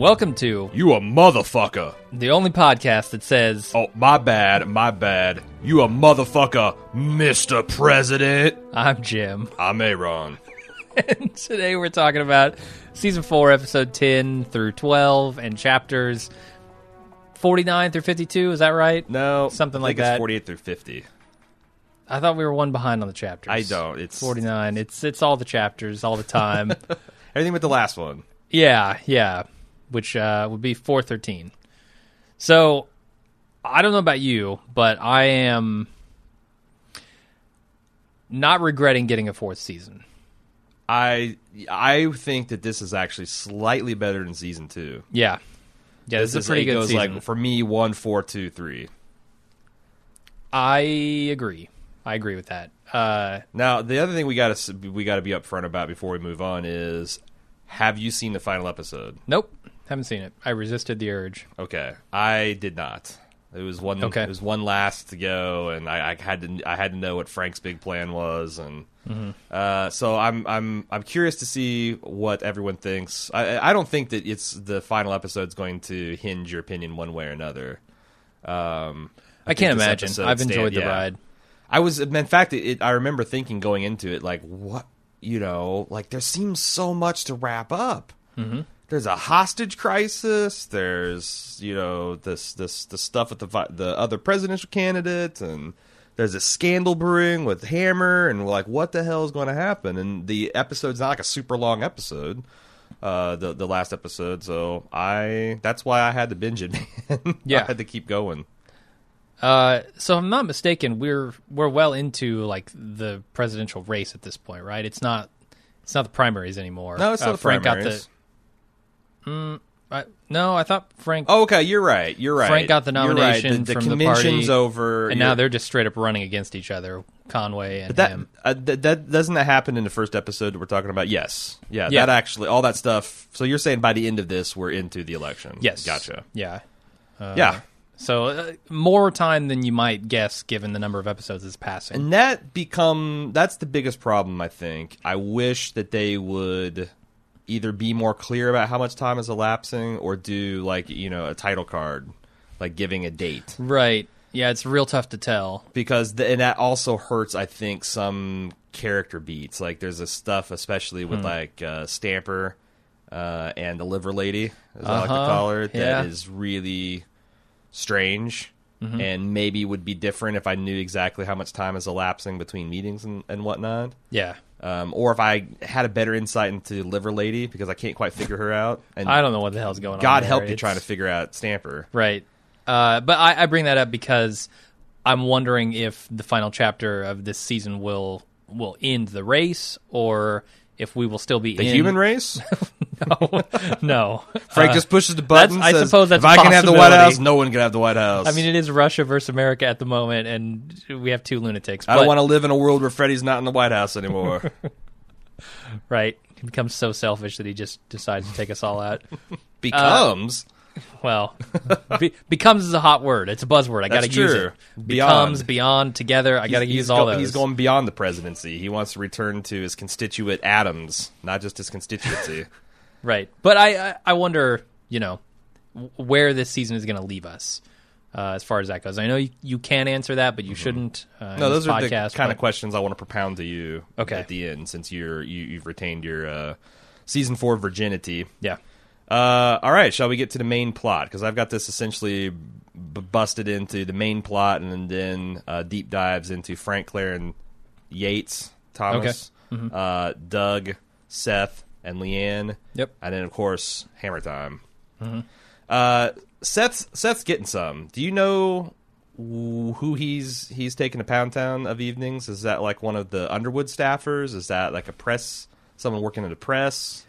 Welcome to You a motherfucker. the only podcast that says, Oh, my bad, my bad. You a motherfucker, Mr. President. I'm Jim. I'm Aaron. And today we're talking about season 4, episode 10 through 12, and chapters 49 through 52. Is that right? No, Something I like think it's that. 48 through 50. I thought we were one behind on the chapters. I don't. It's 49. It's it's all the chapters all the time. everything but the last one. yeah, yeah. Which uh, would be 413. So, I don't know about you, but I am not regretting getting a fourth season. I I think that this is actually slightly better than season two. Yeah. Yeah, this, is a pretty good goes season. like for me one four two three. I agree. I agree with that. Uh, Now the other thing we got to we got to be upfront about before we move on is, have you seen the final episode? nope, haven't seen it. I resisted the urge. Okay, I did not. It was one. Okay. It was one last to go, and I, I had to. I had to know what Frank's big plan was, and Mm-hmm. uh, so I'm. I'm. I'm curious to see what everyone thinks. I. I don't think that it's the final episode's going to hinge your opinion one way or another. Um, I, can't imagine. I've stand- enjoyed the yeah. ride. I was, in fact, it, I remember thinking going into it, like, what, you know, like there seems so much to wrap up. Mm-hmm. There's a hostage crisis. There's, you know, this, this, the stuff with the the other presidential candidates, and there's a scandal brewing with Hammer, and we're like, what the hell is going to happen? And the episode's not like a super long episode. Uh, the the last episode, so I that's why I had to binge it. Man. Yeah. I had to keep going. Uh, so if I'm not mistaken, we're we're well into like the presidential race at this point, right? It's not it's not the primaries anymore. No, it's uh, not the Frank primaries. got the. I, no, I thought Frank. Oh, okay, you're right. You're right. Frank got the You're right. nomination The, the from the convention's party, over, and now they're just straight up running against each other, Conway and that, him. uh, that that doesn't that happen in the first episode we're talking about? Yes, yeah, Yeah. That actually, all that stuff. So you're saying by the end of this, we're into the election? Yes, gotcha. Yeah, yeah, so uh, more time than you might guess, given the number of episodes is passing. and that become that's the biggest problem. I think. I wish that they would either be more clear about how much time is elapsing, or do like you know a title card, like giving a date. right? Yeah, it's real tough to tell. because the, and that also hurts i think some character beats like there's a stuff especially Hmm. with like uh, stamper uh, and the liver lady as i like to Uh-huh, call her that is yeah. really strange Mm-hmm. and maybe would be different if i knew exactly how much time is elapsing between meetings and, and whatnot Yeah, um, or if i had a better insight into liver lady because i can't quite figure her out and I don't know what the hell's going on. god there. help you It's- trying to figure out stamper Right. Uh, but I, I bring that up because I'm wondering if the final chapter of this season will will end the race or if we will still be the in human race no. no. Frank Uh, just pushes the button. that's- I suppose that's if I can have the White. House, no one can have the White House. I mean, it is Russia versus America at the moment, and we have two lunatics. I don't want to live in a world where Freddie's not in the White House anymore. Right. He becomes so selfish that he just decides to take us all out. Becomes Well, be, becomes is a hot word. It's a buzzword. I got to use it. Beyond. Becomes, beyond, together. I got to use all go- those. He's going beyond the presidency. He wants to return to his constituent atoms, not just his constituency. Right. But I, I, I wonder, you know, where this season is going to leave us uh, as far as that goes. I know you, you can answer that, but you shouldn't. Uh, Mm-hmm. no, those are the kind but- of questions I want to propound to you Okay. at the end, since you're you, you've retained your uh, season four virginity. Yeah. Uh, all right, shall we get to the main plot? Because I've got this essentially b- busted into the main plot, and then uh, deep dives into Frank, Claire, and Yates, Thomas, Mm-hmm. uh, Doug, Seth, and LeAnn. Yep. and then of course Hammer Time. Mm-hmm. Uh, Seth's Seth's getting some. Do you know who he's he's taking to Pound Town of evenings? Is that like one of the Underwood staffers? Is that like a press? Someone working at a press?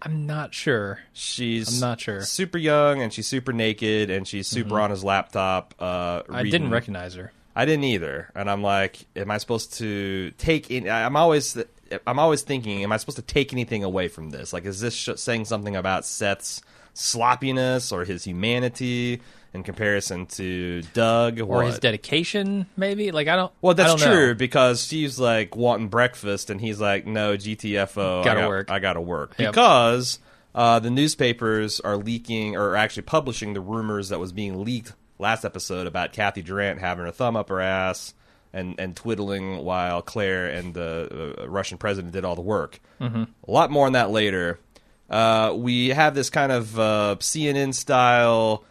I'm not sure. She's I'm not sure. Super young and she's super naked and she's super on his laptop. Uh, I didn't recognize her. I didn't either, and I'm like, am I supposed to take? In, I'm always, I'm always thinking, am I supposed to take anything away from this? Like, is this sh- saying something about Seth's sloppiness or his humanity in comparison to Doug Or his dedication, maybe? Like, I don't. well, that's don't know. true because she's like wanting breakfast, and he's like, "No, GTFO, Gotta I got, work." I gotta work." Yep. Because Uh, the newspapers are leaking or actually publishing the rumors that was being leaked last episode about Kathy Durant having her thumb up her ass and, and twiddling while Claire and the uh, Russian president did all the work. Mm-hmm. A lot more on that later. Uh, we have this kind of uh, CNN style,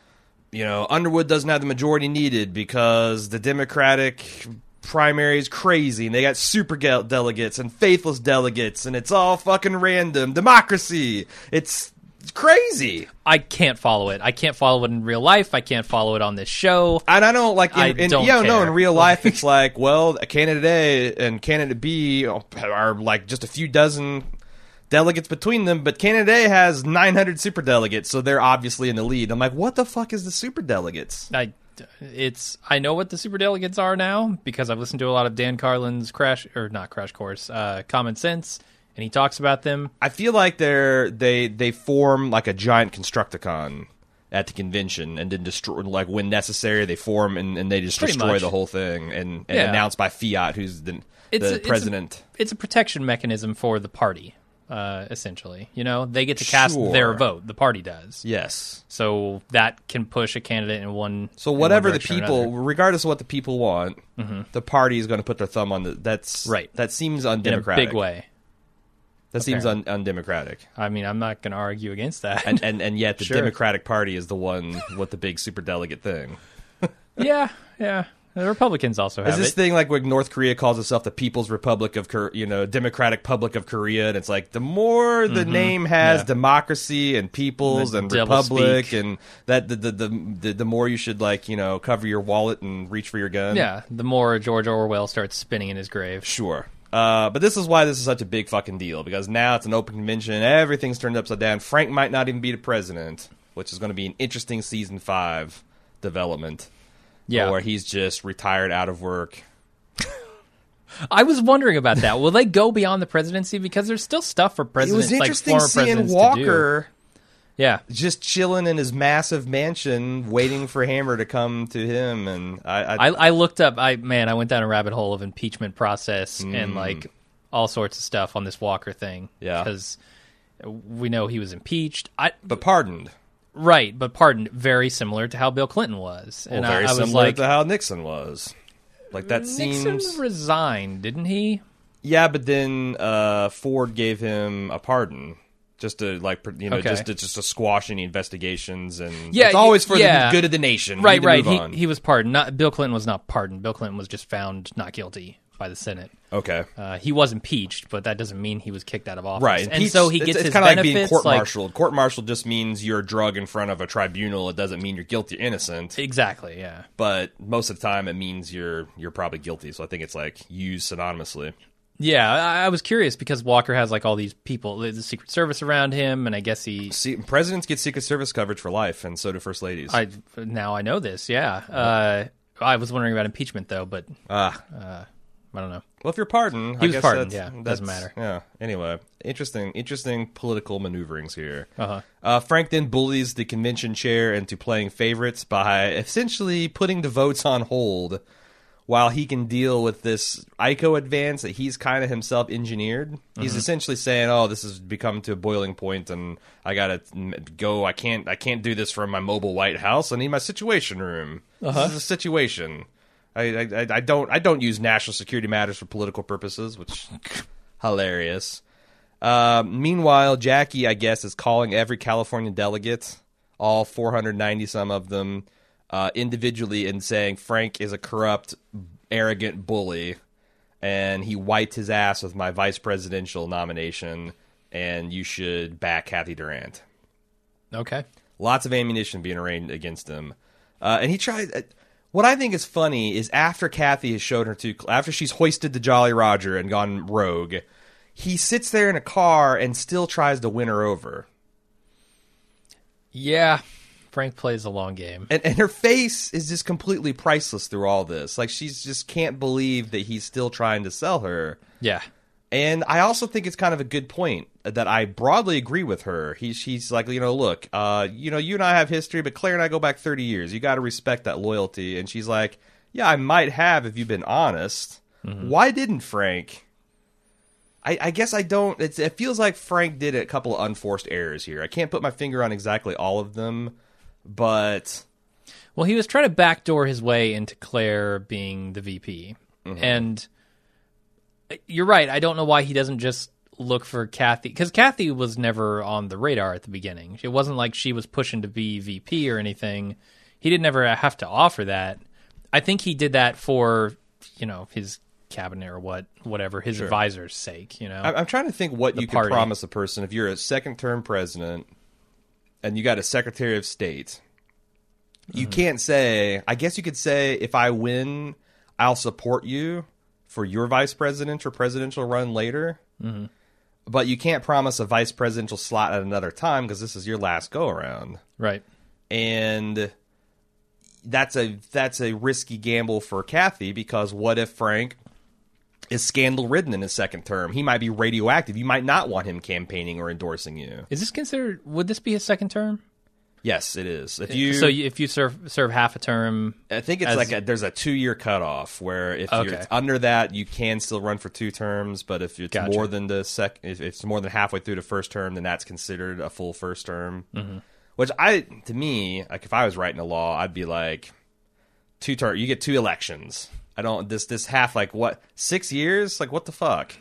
you know, Underwood doesn't have the majority needed because the Democratic primary is crazy and they got super delegates and faithless delegates and it's all fucking random. Democracy. It's crazy. I can't follow it. I can't follow it in real life. I can't follow it on this show. And I don't like. In, I in, don't yeah, no. care. In real life, it's like, well, candidate A and candidate B are like just a few dozen delegates between them, but Canada A has 900 super delegates, so they're obviously in the lead. I'm like, what the fuck is the super delegates? I it's I know what the super delegates are now because I've listened to a lot of Dan Carlin's crash or not crash course, uh, Common Sense, and he talks about them. I feel like they're they they form like a giant Constructicon at the convention and then destroy like when necessary they form and, and they just Pretty destroy much. the whole thing and, and Yeah. announced by fiat who's the, It's a- the it's a- president It's a protection mechanism for the party, uh, essentially. You know, they get to cast Sure. their vote. The party does. yes So that can push a candidate in one. so in one whatever the people regardless of what the people want the party is going to put their thumb on the that's Right. that seems in a undemocratic big way. that seems un, undemocratic I mean, I'm not going to argue against that. and, and and yet the Sure. democratic party is the one with the big super delegate thing yeah, yeah. The Republicans also have Is this it. thing like when North Korea calls itself the People's Republic of, Kor- you know, Democratic Public of Korea, and it's like the more the name has Mm-hmm. Yeah. democracy and peoples The and republic, speak. and that the, the the the the more you should like, you know, cover your wallet and reach for your gun. yeah, the more George Orwell starts spinning in his grave. sure. Uh, but this is why this is such a big fucking deal because now it's an open convention, everything's turned upside down. Frank might not even be the president, which is going to be an interesting season five development. Yeah, where he's just retired out of work. I was wondering about that. Will they go beyond the presidency because there's still stuff for It presidents, was interesting like seeing Walker. Yeah, just chilling in his massive mansion, waiting for Hammer to come to him. And I, I, I, I looked up. I man, I went down a rabbit hole of impeachment process and like all sorts of stuff on this Walker thing. Mm. Yeah. because we know he was impeached. I but pardoned, right, but pardoned. Very similar to how Bill Clinton was, well, and very I, I was similar like, to how Nixon was. Like that Nixon seems, resigned, didn't he? yeah. But then uh, Ford gave him a pardon. Just to like, you know, Okay. just to, just to squash any investigations, and Yeah, it's always for yeah. the good of the nation. Right, right. He he was pardoned. Not Bill Clinton was not pardoned. Bill Clinton was just found not guilty by the Senate. okay, Uh, he was impeached, but that doesn't mean he was kicked out of office. right. and Impeach- so he gets it's, his kind of like being court like- martialed. Court martial just means you're drug in front of a tribunal. It doesn't mean you're guilty or innocent. exactly. Yeah. but most of the time it means you're you're probably guilty. So I think it's like used synonymously. Yeah, I, I was curious because Walker has like all these people, the Secret Service around him, and I guess he. See, presidents get Secret Service coverage for life, and so do first ladies. I now I know this. Yeah, uh, I was wondering about impeachment though, but ah, I don't know. well, if you're pardoned, I He was guess pardoned, that's- yeah, doesn't matter. Yeah. Anyway, interesting, interesting political maneuverings here. Uh-huh. Uh, Frank then bullies the convention chair into playing favorites by essentially putting the votes on hold while he can deal with this ICO advance that he's kind of himself engineered. He's Mm-hmm. essentially saying, "Oh, this has become to a boiling point, and I gotta go. I can't. I can't do this from my mobile White House. I need my Situation Room. Uh-huh. This is a situation. I, I, don't. I don't use national security matters for political purposes, which hilarious." Uh, meanwhile, Jackie, I guess, is calling every California delegate, all 490 some of them, uh, individually, and saying Frank is a corrupt, arrogant bully, and he wiped his ass with my vice presidential nomination, and you should back Kathy Durant. Okay. Lots of ammunition being arraigned against him, uh, and he tried. What I think is funny is after Kathy has shown her to, after she's hoisted the Jolly Roger and gone rogue, he sits there in a car and still tries to win her over. Yeah, Frank plays a long game. And, and her face is just completely priceless through all this. Like she's just can't believe that he's still trying to sell her. Yeah. And I also think it's kind of a good point that I broadly agree with her. He, she's like, you know, look, uh, you know, you and I have history, but Claire and I go back 30 years. You got to respect that loyalty. And she's like, yeah, I might have if you've been honest. Why didn't Frank? I, I guess I don't. It's, it feels like Frank did a couple of unforced errors here. I can't put my finger on exactly all of them, but Well, he was trying to backdoor his way into Claire being the VP. And uh, you're right. I don't know why he doesn't just look for Kathy because Kathy was never on the radar at the beginning. It wasn't like she was pushing to be VP or anything. He didn't ever have to offer that. I think he did that for you know his cabinet or what whatever his advisor's sake. You know, I'm, trying to think what you party. can promise a person if you're a second term president and you got a secretary of state. You mm-hmm. can't say. I guess you could say if I win, I'll support you for your vice president or presidential run later. Mm-hmm. But you can't promise a vice presidential slot at another time because this is your last go around. right? and that's a that's a risky gamble for Kathy because what if Frank is scandal ridden in his second term? He might be radioactive. You might not want him campaigning or endorsing you. Is this considered? Would this be his second term? Yes, it is. If you, so if you serve serve half a term, I think it's as- like a, there's a two year cutoff where if Okay. you're under that, you can still run for two terms. But if it's Gotcha. more than the sec, if it's more than halfway through the first term, then that's considered a full first term. Mm-hmm. Which I, to me, like if I was writing a law, I'd be like, two term, you get two elections. I don't this this half like what six years? Like what the fuck?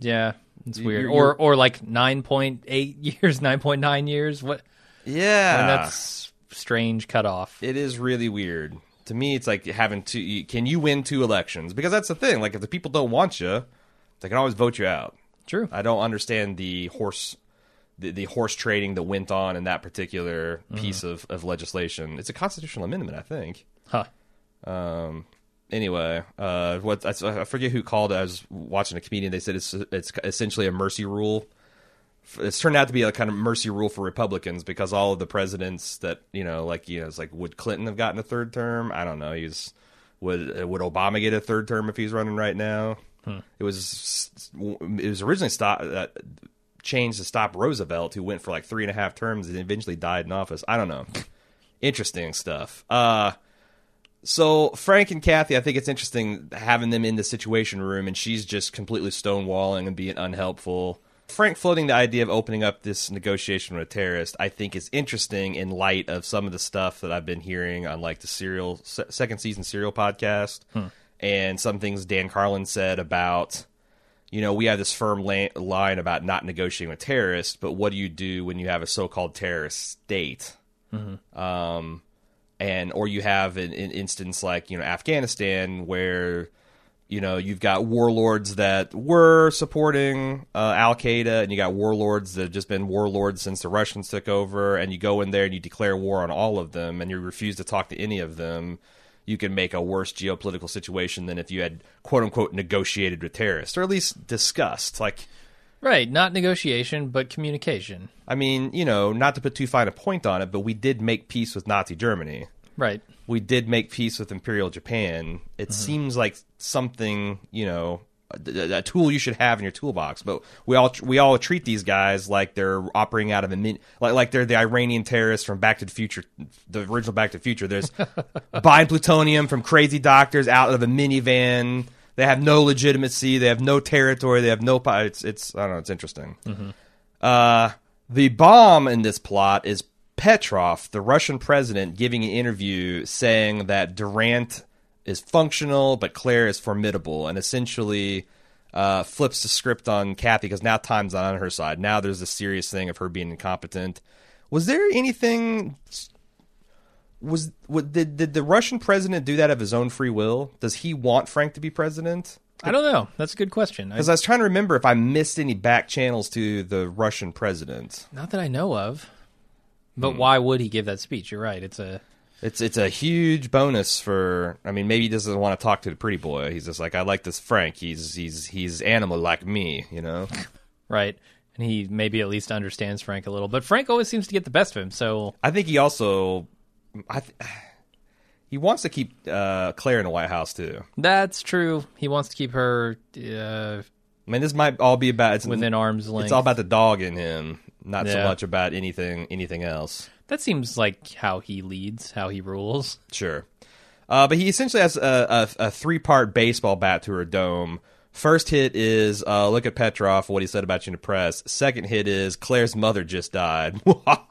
yeah, it's weird. you're- or you're- or like nine point eight years, nine point nine years. What? Yeah, And that's strange cutoff. it is really weird. To me, it's like having two. you- Can you win two elections? Because that's the thing. Like if the people don't want you, they can always vote you out. True. I don't understand the horse the, the horse trading that went on in that particular piece of, of legislation. It's a constitutional amendment, I think. Huh. Um, anyway, uh, what I, I forget who called it. I was watching a comedian. They said it's it's essentially a mercy rule. It's turned out to be a kind of mercy rule for Republicans because all of the presidents that you know, like you know, it's like would Clinton have gotten a third term? I don't know. He's would would Obama get a third term if he's running right now? It was it was originally stop, uh, changed to stop Roosevelt, who went for like three and a half terms and eventually died in office. I don't know. Interesting stuff. Uh, so Frank and Kathy, I think it's interesting having them in the situation room, and she's just completely stonewalling and being unhelpful. Frank floating the idea of opening up this negotiation with a terrorist, I think, is interesting in light of some of the stuff that I've been hearing on like the serial se- second season serial podcast, and some things Dan Carlin said about you know, we have this firm la- line about not negotiating with terrorists, but what do you do when you have a so-called terrorist state? Um, and or you have an, an instance like you know Afghanistan where you know you've got warlords that were supporting uh, Al Qaeda, and you got warlords that have just been warlords since the Russians took over, and you go in there and you declare war on all of them, and you refuse to talk to any of them. You can make a worse geopolitical situation than if you had quote unquote negotiated with terrorists, or at least discussed. Like, Right. Not negotiation, but communication. I mean, you know, not to put too fine a point on it, but we did make peace with Nazi Germany. Right. we did make peace with Imperial Japan. It seems like something, you know, a, a tool you should have in your toolbox. But we all we all treat these guys like they're operating out of a min, like like they're the Iranian terrorists from Back to the Future, the original Back to the Future. There's buying plutonium from crazy doctors out of a minivan. They have no legitimacy. They have no territory. They have no. It's it's I don't know. It's interesting. Uh, the bomb in this plot is Petrov, the Russian president, giving an interview saying that Durant is functional, but Claire is formidable, and essentially uh, flips the script on Kathy because now time's not on her side. Now there's a serious thing of her being incompetent. Was there anything? Was what, did did the Russian president do that of his own free will? Does he want Frank to be president? I don't know. That's a good question. I, Because I was trying to remember if I missed any back channels to the Russian president. not that I know of. But Hmm. why would he give that speech? You're right. It's a It's it's a huge bonus for. I mean, maybe he doesn't want to talk to the pretty boy. He's just like, I like this Frank. He's he's he's animal like me, you know. right. And he maybe at least understands Frank a little. But Frank always seems to get the best of him. So I think he also, I th- he wants to keep uh, Claire in the White House too. that's true. He wants to keep her uh, I mean, this might all be about it's, within arm's length. It's all about the dog in him, not so much about anything anything else. that seems like how he leads, how he rules. Sure. Uh, but he essentially has a, a, a three part baseball bat to her dome First hit is uh, look at Petrov, what he said about you in the press. Second hit is Claire's mother just died,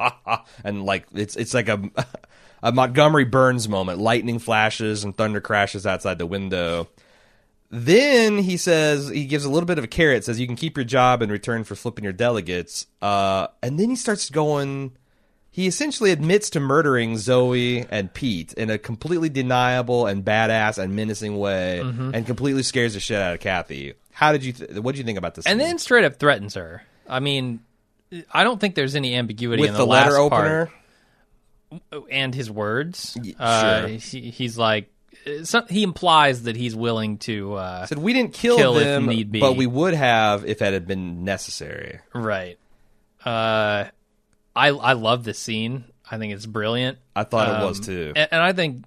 and like it's it's like a a Montgomery Burns moment. Lightning flashes and thunder crashes outside the window. Then he says he gives a little bit of a carrot, says you can keep your job in return for flipping your delegates. Uh, and then he starts going. He essentially admits to murdering Zoe and Pete in a completely deniable and badass and menacing way, and completely scares the shit out of Kathy. How did you? Th- what did you think about this? and scene? then straight up threatens her. I mean, I don't think there's any ambiguity with in the, the, letter last opener, part and his words. Uh, sure. he, he's like, some, he implies that he's willing to. Uh, said we didn't kill, Kill if them, need be. but we would have if it had been necessary. right. Uh, I I love this scene. I think it's brilliant. I thought it Um, was too. And, and I think,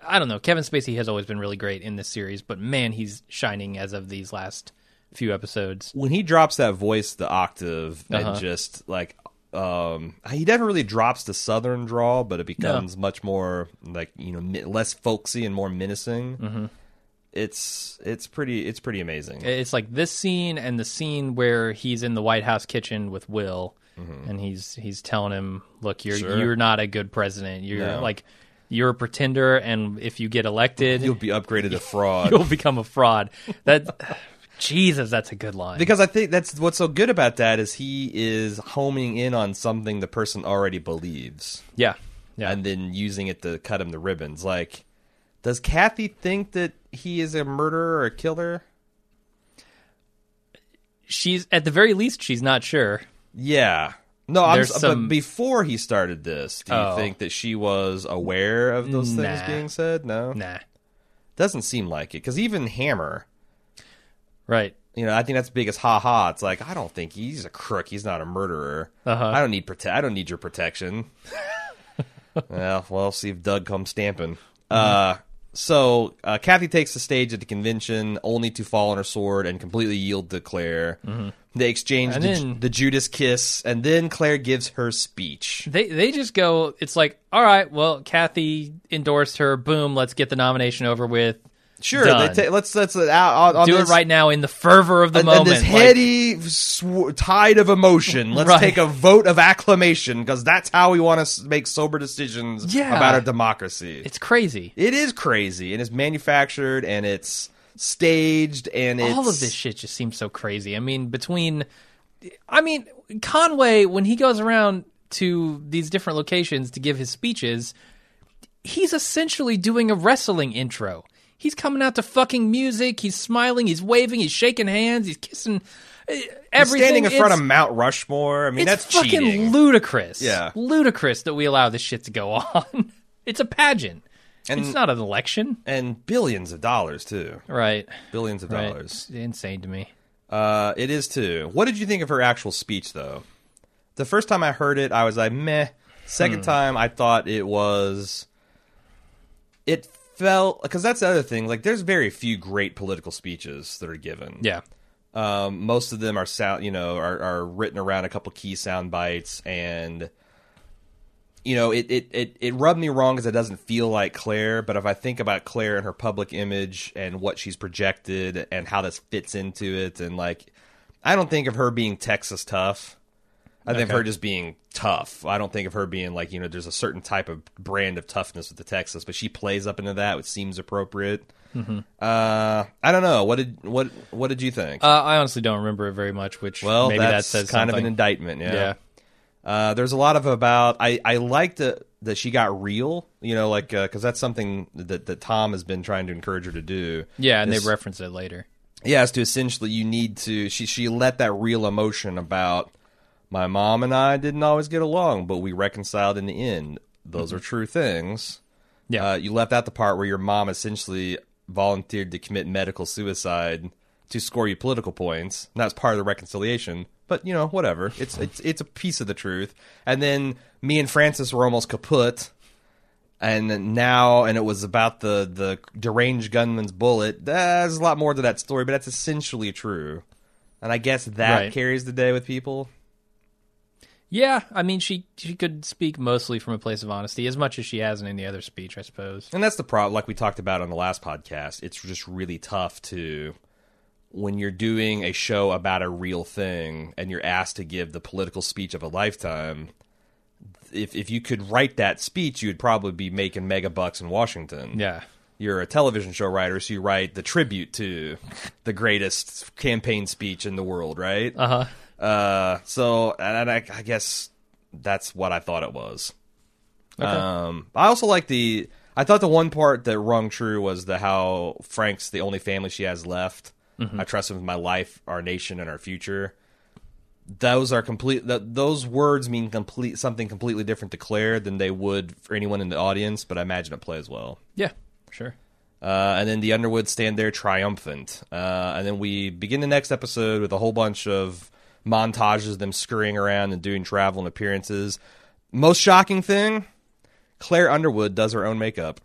I don't know, Kevin Spacey has always been really great in this series, but man, he's shining as of these last few episodes. when he drops that voice the octave Uh-huh. and just like um he never really drops the southern drawl but it becomes much more like you know less folksy and more menacing Mm-hmm. it's it's pretty it's pretty amazing It's like this scene and the scene where he's in the White House kitchen with Will, and he's he's telling him, "Look, you're Mm-hmm. Sure. you're not a good president. You're No. like you're a pretender, and if you get elected, you'll be upgraded to fraud you'll become a fraud." That Jesus, that's a good line. because i think that's what's so good about that is he is homing in on something the person already believes yeah, yeah. and then using it to cut him the ribbons like does kathy think that he is a murderer or a killer she's at the very least she's not sure. Yeah. No, I'm, some- but before he started this, do you Oh. think that she was aware of those things being said? No, Nah, doesn't seem like it. Because even Hammer, right. you know, I think that's the biggest ha ha. It's like I don't think he's a crook. He's not a murderer. Uh-huh. I don't need prote- I don't need your protection. well, well, see if Doug comes stamping. Uh, so uh, Kathy takes the stage at the convention, only to fall on her sword and completely yield to Claire. They exchange the, then- the Judas kiss, and then Claire gives her speech. They they just go. It's like, all right, well, Kathy endorsed her. Boom, let's get the nomination over with. Sure, Done. they ta- let's let's uh, out on, Do this, it right now in the fervor of the and, moment. and this Like, heady sw- tide of emotion. Let's Right. take a vote of acclamation because that's how we want to make sober decisions Yeah. about our democracy. it's crazy. It is crazy, and it's manufactured, and it's staged, and it's All of this shit just seems so crazy. I mean, between, I mean, Conway when he goes around to these different locations to give his speeches, he's essentially doing a wrestling intro. He's coming out to fucking music. He's smiling. He's waving. He's shaking hands. He's kissing. uh, Everything. standing in front It's- of Mount Rushmore. I mean, it's that's fucking cheating. ludicrous. Yeah. ludicrous that we allow this shit to go on. it's a pageant. And- it's not an election, and billions of dollars too. right? Billions of Right. dollars. It's insane to me. Uh, it is too. What did you think of her actual speech, though? The first time I heard it, I was like, meh. Hmm. Second time, I thought it was. It felt because that's the other thing. Like, there's very few great political speeches that are given. Yeah, Um, most of them are sound, you know, are, are written around a couple key sound bites, and you know, it it it, it rubbed me wrong because it doesn't feel like Claire. But if I think about Claire and her public image and what she's projected and how this fits into it, and like, I don't think of her being Texas tough. I think of her just being tough. I don't think of her being like you know, there's a certain type of brand of toughness with the Texas, but she plays up into that, which seems appropriate. Mm-hmm. Uh, I don't know. What did what what did you think? uh, I honestly don't remember it very much. Which Well, maybe that's that says kind of an indictment. Yeah. yeah. Uh, there's a lot of about. I I like that that she got real. You know, like because that's something that that Tom has been trying to encourage her to do. Yeah, and Is- they reference it later. yeah, is to essentially you need to. She she let that real emotion about my mom and I didn't always get along, but we reconciled in the end. Those are true things. Mm-hmm. Yeah. Uh, you left out the part where your mom essentially volunteered to commit medical suicide to score you political points. And that's part of the reconciliation. But you know, whatever. It's it's it's a piece of the truth. And then me and Francis were almost kaput. And now, and it was about the the deranged gunman's bullet. There's a lot more to that story, but that's essentially true. And I guess that Right. carries the day with people. Yeah, I mean, she she could speak mostly from a place of honesty, as much as she has in any other speech, I suppose. And that's the problem, like we talked about on the last podcast. It's just really tough to when you're doing a show about a real thing and you're asked to give the political speech of a lifetime, if if you could write that speech, you'd probably be making mega bucks in Washington. Yeah. You're a television show writer, so you write the tribute to the greatest campaign speech in the world, right? Uh huh. Uh, so, and I, I guess that's what I thought it was. Um, I also like the. I thought the one part that rung true was the how Frank's the only family she has left. I trust him with my life, our nation, and our future. Those are complete. Th- those words mean complete something completely different to Claire than they would for anyone in the audience. But I imagine it plays well. Yeah. Sure. Uh, and then the Underwoods stand there triumphant. Uh, and then we begin the next episode with a whole bunch of montages of them scurrying around and doing travel and appearances. Most shocking thing Claire Underwood does her own makeup.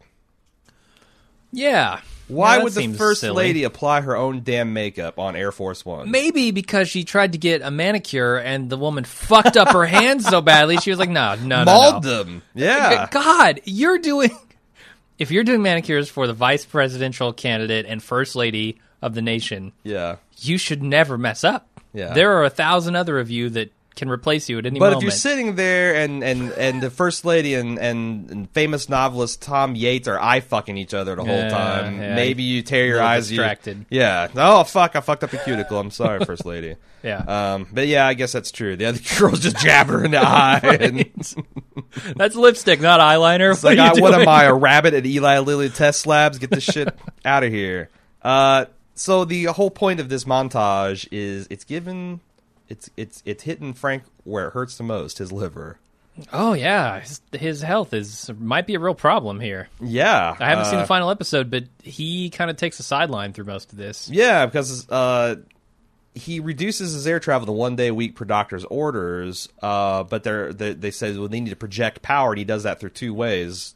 Yeah. Why would the First silly. Lady apply her own damn makeup on Air Force One? Maybe because she tried to get a manicure and the woman fucked up her hands so badly, she was like, "No, no, no, Mauled no." them. Yeah. God, you're doing. If you're doing manicures for the vice presidential candidate and first lady of the nation, Yeah. you should never mess up. Yeah. There are a thousand other of you that can replace you at any But moment. if you're sitting there and, and, and the first lady and, and, and famous novelist Tom Yates are eye fucking each other the whole Yeah, time, yeah. maybe you tear your Little eyes. you- distracted. yeah. Oh fuck! I fucked up a cuticle. I'm sorry, first lady. yeah, Um, but yeah, I guess that's true. The other girl's just in the eye. And that's lipstick, not eyeliner. it's like, I, what am? I, a rabbit at Eli Lilly test labs? Get this shit out of here. Uh, so the whole point of this montage is it's given, it's it's it's hitting Frank where it hurts the most, his liver. Oh yeah, his, his health is might be a real problem here. Yeah, I haven't seen uh, the final episode, but he kind of takes a sideline through most of this. Yeah, because uh, he reduces his air travel to one day a week per doctor's orders. Uh, but they're, they they say well they need to project power, and he does that through two ways.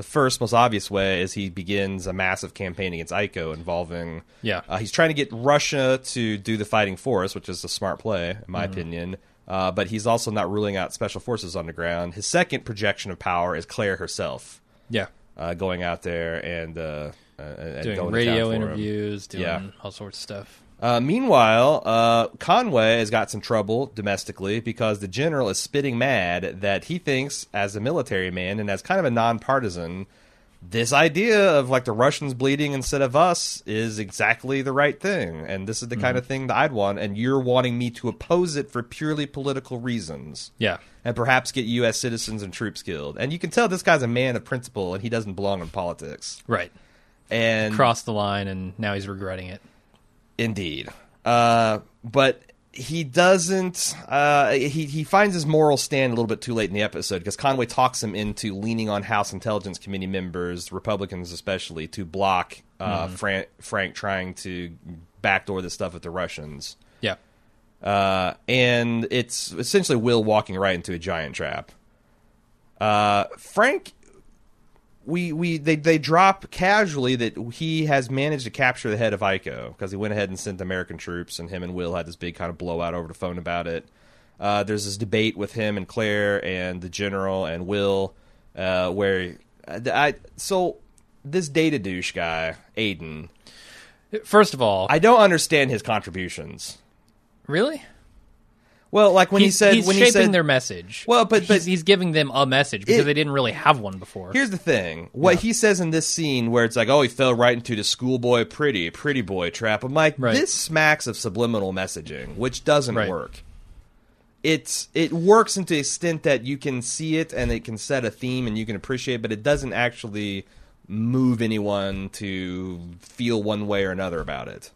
The first, most obvious way is he begins a massive campaign against Ico involving. Yeah. uh, he's trying to get Russia to do the fighting for us, which is a smart play, in my opinion. Uh, but he's also not ruling out special forces on the ground. His second projection of power is Claire herself, Yeah, uh, going out there and uh, uh, and doing going to radio for him. interviews, doing Yeah. all sorts of stuff. Uh, meanwhile, uh, Conway has got some trouble domestically because the general is spitting mad that he thinks, as a military man and as kind of a nonpartisan, this idea of like the Russians bleeding instead of us is exactly the right thing, and this is the kind of thing that I'd want, and you're wanting me to oppose it for purely political reasons. Yeah, And perhaps get U.S. citizens and troops killed. And you can tell this guy's a man of principle, and he doesn't belong in politics. right. And Crossed the line, and now he's regretting it. Indeed. Uh, but he doesn't. Uh, he he finds his moral stand a little bit too late in the episode because Conway talks him into leaning on House Intelligence Committee members, Republicans especially, to block uh, Frank, Frank trying to backdoor this stuff with the Russians. Yeah, Uh, and it's essentially Will walking right into a giant trap. Uh, Frank, we we they they drop casually that he has managed to capture the head of Ico because he went ahead and sent American troops, and him and Will had this big kind of blowout over the phone about it. Uh, there's this debate with him and Claire and the general and Will, uh, where I so this data douche guy Aidan. first of all, I don't understand his contributions. really, Well, like when he's, he said he's when shaping he said their message. Well, but- but- he's, he's giving them a message because It- they didn't really have one before. Here's the thing. What Yeah. he says in this scene where it's like, oh, he fell right into the schoolboy pretty, pretty boy trap. I'm like, Right. this smacks of subliminal messaging, which doesn't Right. work. It's it works into the extent that you can see it and it can set a theme and you can appreciate, it, but it doesn't actually move anyone to feel one way or another about it.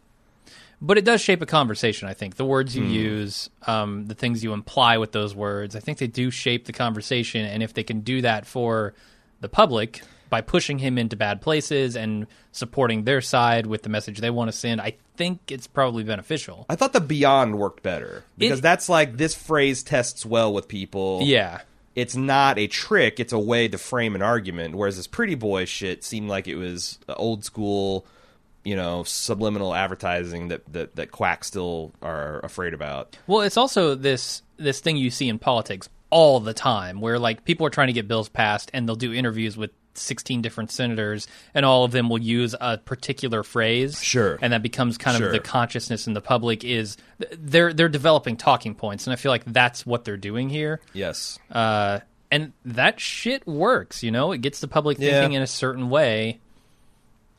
But it does shape a conversation. I think the words you Hmm. use, um, the things you imply with those words, I think they do shape the conversation. And if they can do that for the public by pushing him into bad places and supporting their side with the message they want to send, I think it's probably beneficial. I thought the beyond worked better because It- that's like this phrase tests well with people. Yeah, it's not a trick it's a way to frame an argument whereas this pretty boy shit seemed like it was old school you know subliminal advertising that that, that quacks still are afraid about Well, it's also this this thing you see in politics all the time, where like people are trying to get bills passed, and they'll do interviews with 16 different senators, and all of them will use a particular phrase. Sure. and that becomes kind Sure. of the consciousness in the public is they're they're developing talking points, and I feel like that's what they're doing here. Yes. Uh, and that shit works. You know, it gets the public Yeah. thinking in a certain way.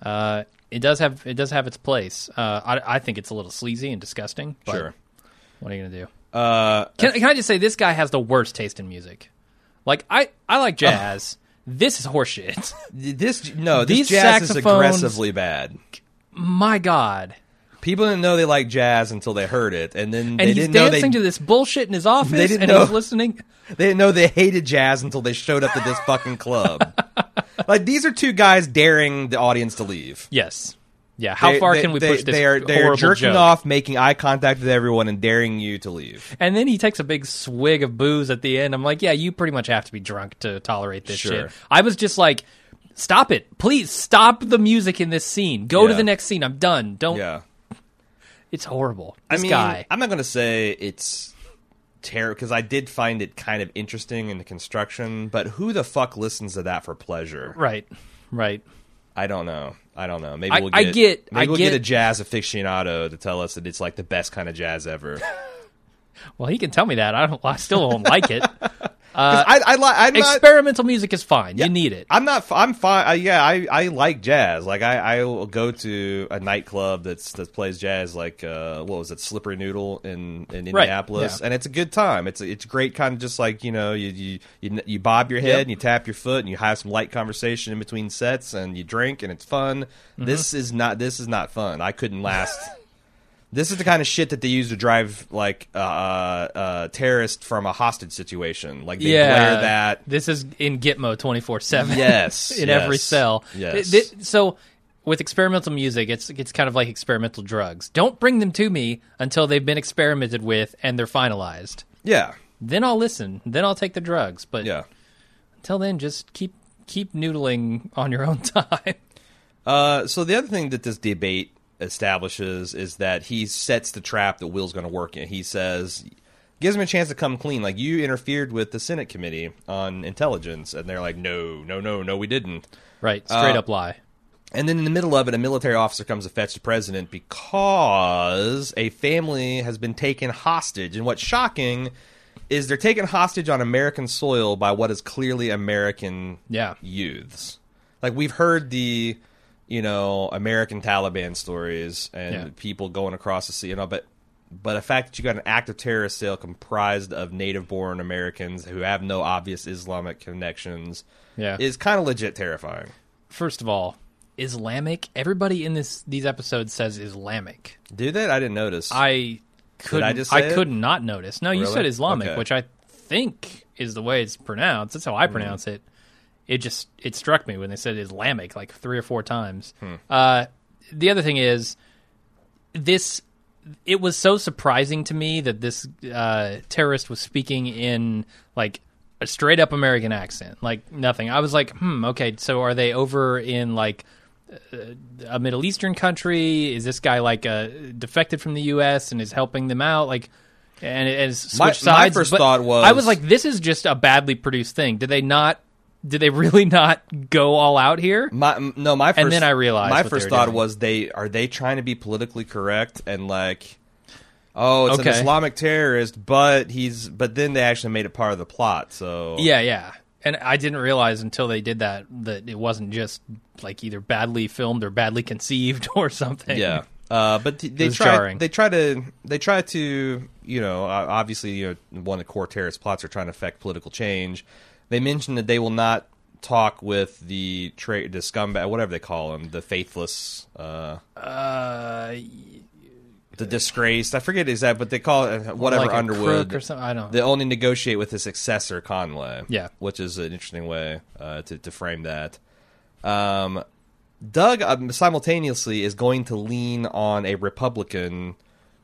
Uh, it does have it does have its place. Uh, I, I think it's a little sleazy and disgusting. But Sure. What are you gonna do? Uh, Can, can I just say this guy has the worst taste in music? Like I I like jazz. this is horseshit. this no, this These jazz is saxophones- aggressively bad. My God. People didn't know they liked jazz until they heard it, and then And they he's didn't know dancing they to this bullshit in his office, They didn't and know- he's listening. they didn't know they hated jazz until they showed up to this fucking club. like these are two guys daring the audience to leave. Yes. Yeah. How They- far they- can we they, push this They are, they are jerking joke? off, making eye contact with everyone, and daring you to leave. And then he takes a big swig of booze at the end. I'm like, yeah, you pretty much have to be drunk to tolerate this Sure. shit. I was just like, stop it. Please stop the music in this scene. Go to the next scene. I'm done. Don't. Yeah, It's horrible. This I mean, guy. I'm not going to say it's terrible because I did find it kind of interesting in the construction, but who the fuck listens to that for pleasure? Right. Right. I don't know. I don't know. Maybe I- we'll get. I get, get- maybe I we'll get- get a jazz aficionado to tell us that it's like the best kind of jazz ever. Well, he can tell me that. I don't. I still don't like it. I, I like. I'm not. Experimental music is fine. You need it. I'm not. I'm fine. I, yeah, I, I like jazz. Like I, I will go to a nightclub that's that plays jazz. Like uh, what was it, Slippery Noodle in in Indianapolis, yeah. and it's a good time. It's it's great, kind of just like you know you you you, you bob your head Yep. and you tap your foot and you have some light conversation in between sets and you drink and it's fun. Mm-hmm. This is not. This is not fun. I couldn't last. This is the kind of shit that they use to drive like uh, uh, terrorist from a hostage situation. Like they yeah. blare that. This is in Gitmo 24 seven. Yes, in yes, every cell. yes. Th- th- so with experimental music, it's it's kind of like experimental drugs. Don't bring them to me until they've been experimented with and they're finalized. Yeah, Then I'll listen. Then I'll take the drugs. But yeah. until then, just keep keep noodling on your own time. Uh, so the other thing that this debate establishes is that he sets the trap that Will's going to work in. He says, gives him a chance to come clean. Like you interfered with the Senate committee on intelligence, and they're like, no, no, no, no, we didn't. right. Straight Uh, up lie. And then in the middle of it, a military officer comes to fetch the president because a family has been taken hostage. And what's shocking is they're taken hostage on American soil by what is clearly American Yeah. youths. Like we've heard the, you know, American Taliban stories and Yeah. people going across the sea, you know, but but the fact that you got an active terrorist cell comprised of native-born Americans who have no obvious Islamic connections Yeah. is kind of legit terrifying. First of all, Islamic. Everybody in this these episodes says Islamic. Do that? I didn't notice. I couldn't. I, just it? could not notice. No, you Really? said Islamic, Okay. which I think is the way it's pronounced. That's how Hmm. I pronounce it. It just it struck me when they said Islamic like three or four times. Hmm. Uh, the other thing is this. It was so surprising to me that this uh, terrorist was speaking in like a straight up American accent, like nothing. I was like, hmm, okay, so are they over in like a Middle Eastern country? Is this guy like uh, defected from the U.S. and is helping them out? Like, and it has switched My- my first But thought was- I was like, this is just a badly produced thing. Did they not? Did they really not go all out here? My no, my first And then I realized my first thought doing. was they are they trying to be politically correct and like, oh, it's Okay. an Islamic terrorist, but he's but then they actually made it part of the plot. So Yeah, yeah. And I didn't realize until they did that that it wasn't just like either badly filmed or badly conceived or something. yeah. Uh, but t- they try jarring. they try to they try to you know obviously you know one of the core terrorist plots are trying to affect political change. They mentioned that they will not talk with the tra- the scumbag whatever they call them the faithless uh, Uh, the disgraced. I forget exact, but they call it uh, whatever like Underwood or something. I don't. They only negotiate with his successor Conway. Yeah. which is an interesting way uh, to to frame that. Um, Doug um, simultaneously is going to lean on a Republican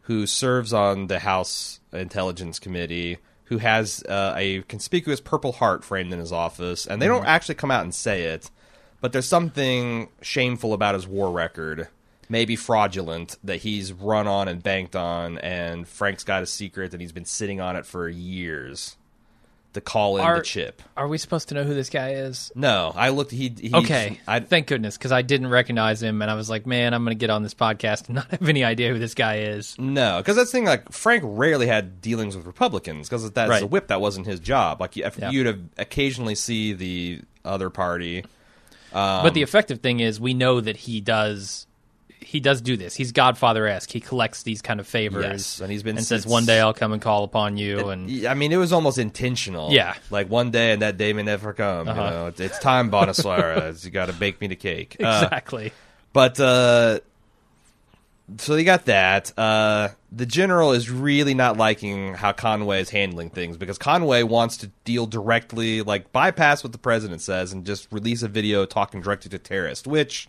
who serves on the House Intelligence Committee, who has uh, a conspicuous Purple Heart framed in his office, and they don't actually come out and say it, but there's something shameful about his war record. Maybe fraudulent that he's run on and banked on, and Frank's got a secret and he's been sitting on it for years. To call in Are- the chip. Are we supposed to know who this guy is? No, I looked. He, he Okay, I, thank goodness, because I didn't recognize him, and I was like, man, I'm going to get on this podcast and not have any idea who this guy is. No, because that's the thing. Like Frank rarely had dealings with Republicans because that's Right. a whip. That wasn't his job. Like if Yeah. you'd have occasionally see the other party. Um, but the effective thing is, we know that he does. He does do this. He's Godfather esque. He collects these kind of favors, Yes, and he's been and says, "One day I'll come and call upon you." And I mean, it was almost intentional. Yeah. like one day and that day may never come. Uh-huh. You know, it's, it's time, Bonasera. you got to bake me the cake. Uh, exactly. But uh so you got that. Uh the general is really not liking how Conway is handling things because Conway wants to deal directly, like bypass what the president says and just release a video talking directly to terrorists, which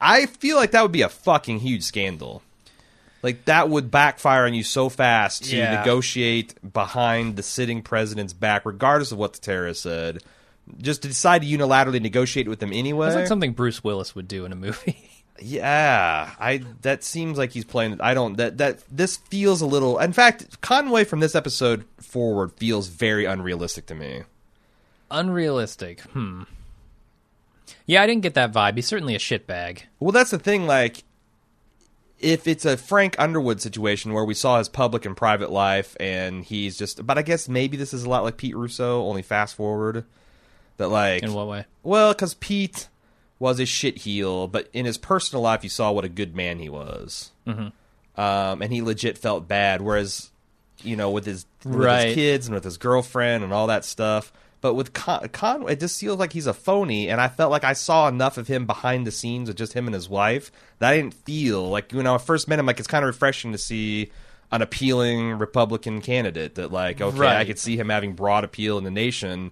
I feel like that would be a fucking huge scandal. Like that would backfire on you so fast to Yeah. negotiate behind the sitting president's back, regardless of what the terrorist said. Just to decide to unilaterally negotiate with them anyway. It's like something Bruce Willis would do in a movie. Yeah, I that seems like he's playing. I don't that that this feels a little. In fact, Conway from this episode forward feels very unrealistic to me. Unrealistic. Hmm. Yeah, I didn't get that vibe. He's certainly a shitbag. Well, that's the thing. Like, if it's a Frank Underwood situation where we saw his public and private life, and he's just. But I guess maybe this is a lot like Pete Russo, only fast forward. That like In what way? Well, because Pete was a shit heel, but in his personal life, you saw what a good man he was, mm-hmm. um, and he legit felt bad. Whereas, you know, with his with Right. his kids and with his girlfriend and all that stuff, but with Con- Conway, it just feels like he's a phony. And I felt like I saw enough of him behind the scenes with just him and his wife that I didn't feel like when I first met him. Like it's kind of refreshing to see an appealing Republican candidate that, like, okay, I could see him having broad appeal in the nation.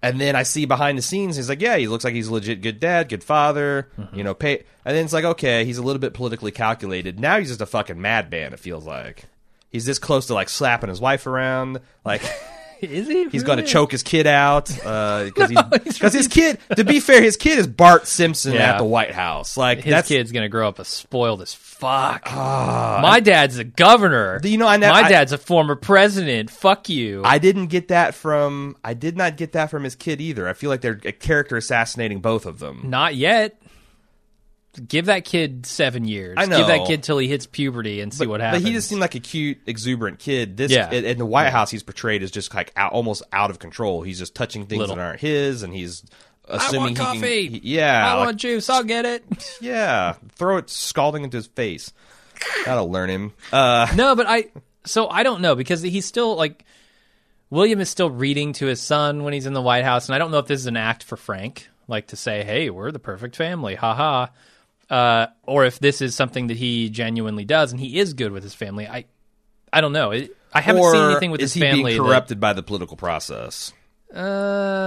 And then I see behind the scenes, he's like, yeah, he looks like he's a legit good dad, good father, Mm-hmm. you know. Pay. And then it's like, okay, he's a little bit politically calculated. Now he's just a fucking madman. It feels like he's this close to like slapping his wife around, like Is he? he's going to choke his kid out uh, because he's because his kid. To be fair, his kid is Bart Simpson Yeah. at the White House. Like His that's kid's gonna grow up a spoiled as fuck. Ah. My dad's a governor. You know, I nev- My I- dad's a former president. Fuck you. I didn't get that from. I did not get that from his kid either. I feel like they're a character assassinating both of them. Not yet. Give that kid seven years. I Give that kid till he hits puberty and see what happens. But he just seemed like a cute, exuberant kid. This Yeah. in, the White House, he's portrayed as just like out, almost out of control. He's just touching things Little. that aren't his, and he's I assuming want he can- coffee. he- yeah, I like- want juice. I'll get it. yeah. Throw it scalding into his face. That'll learn him. Uh, no, but I. So I don't know because he's still like. William is still reading to his son when he's in the White House, and I don't know if this is an act for Frank, like to say, "Hey, we're the perfect family," haha, uh, or if this is something that he genuinely does and he is good with his family. I, I don't know. It, I haven't or seen anything with is his family. being that- corrupted by the political process? uh,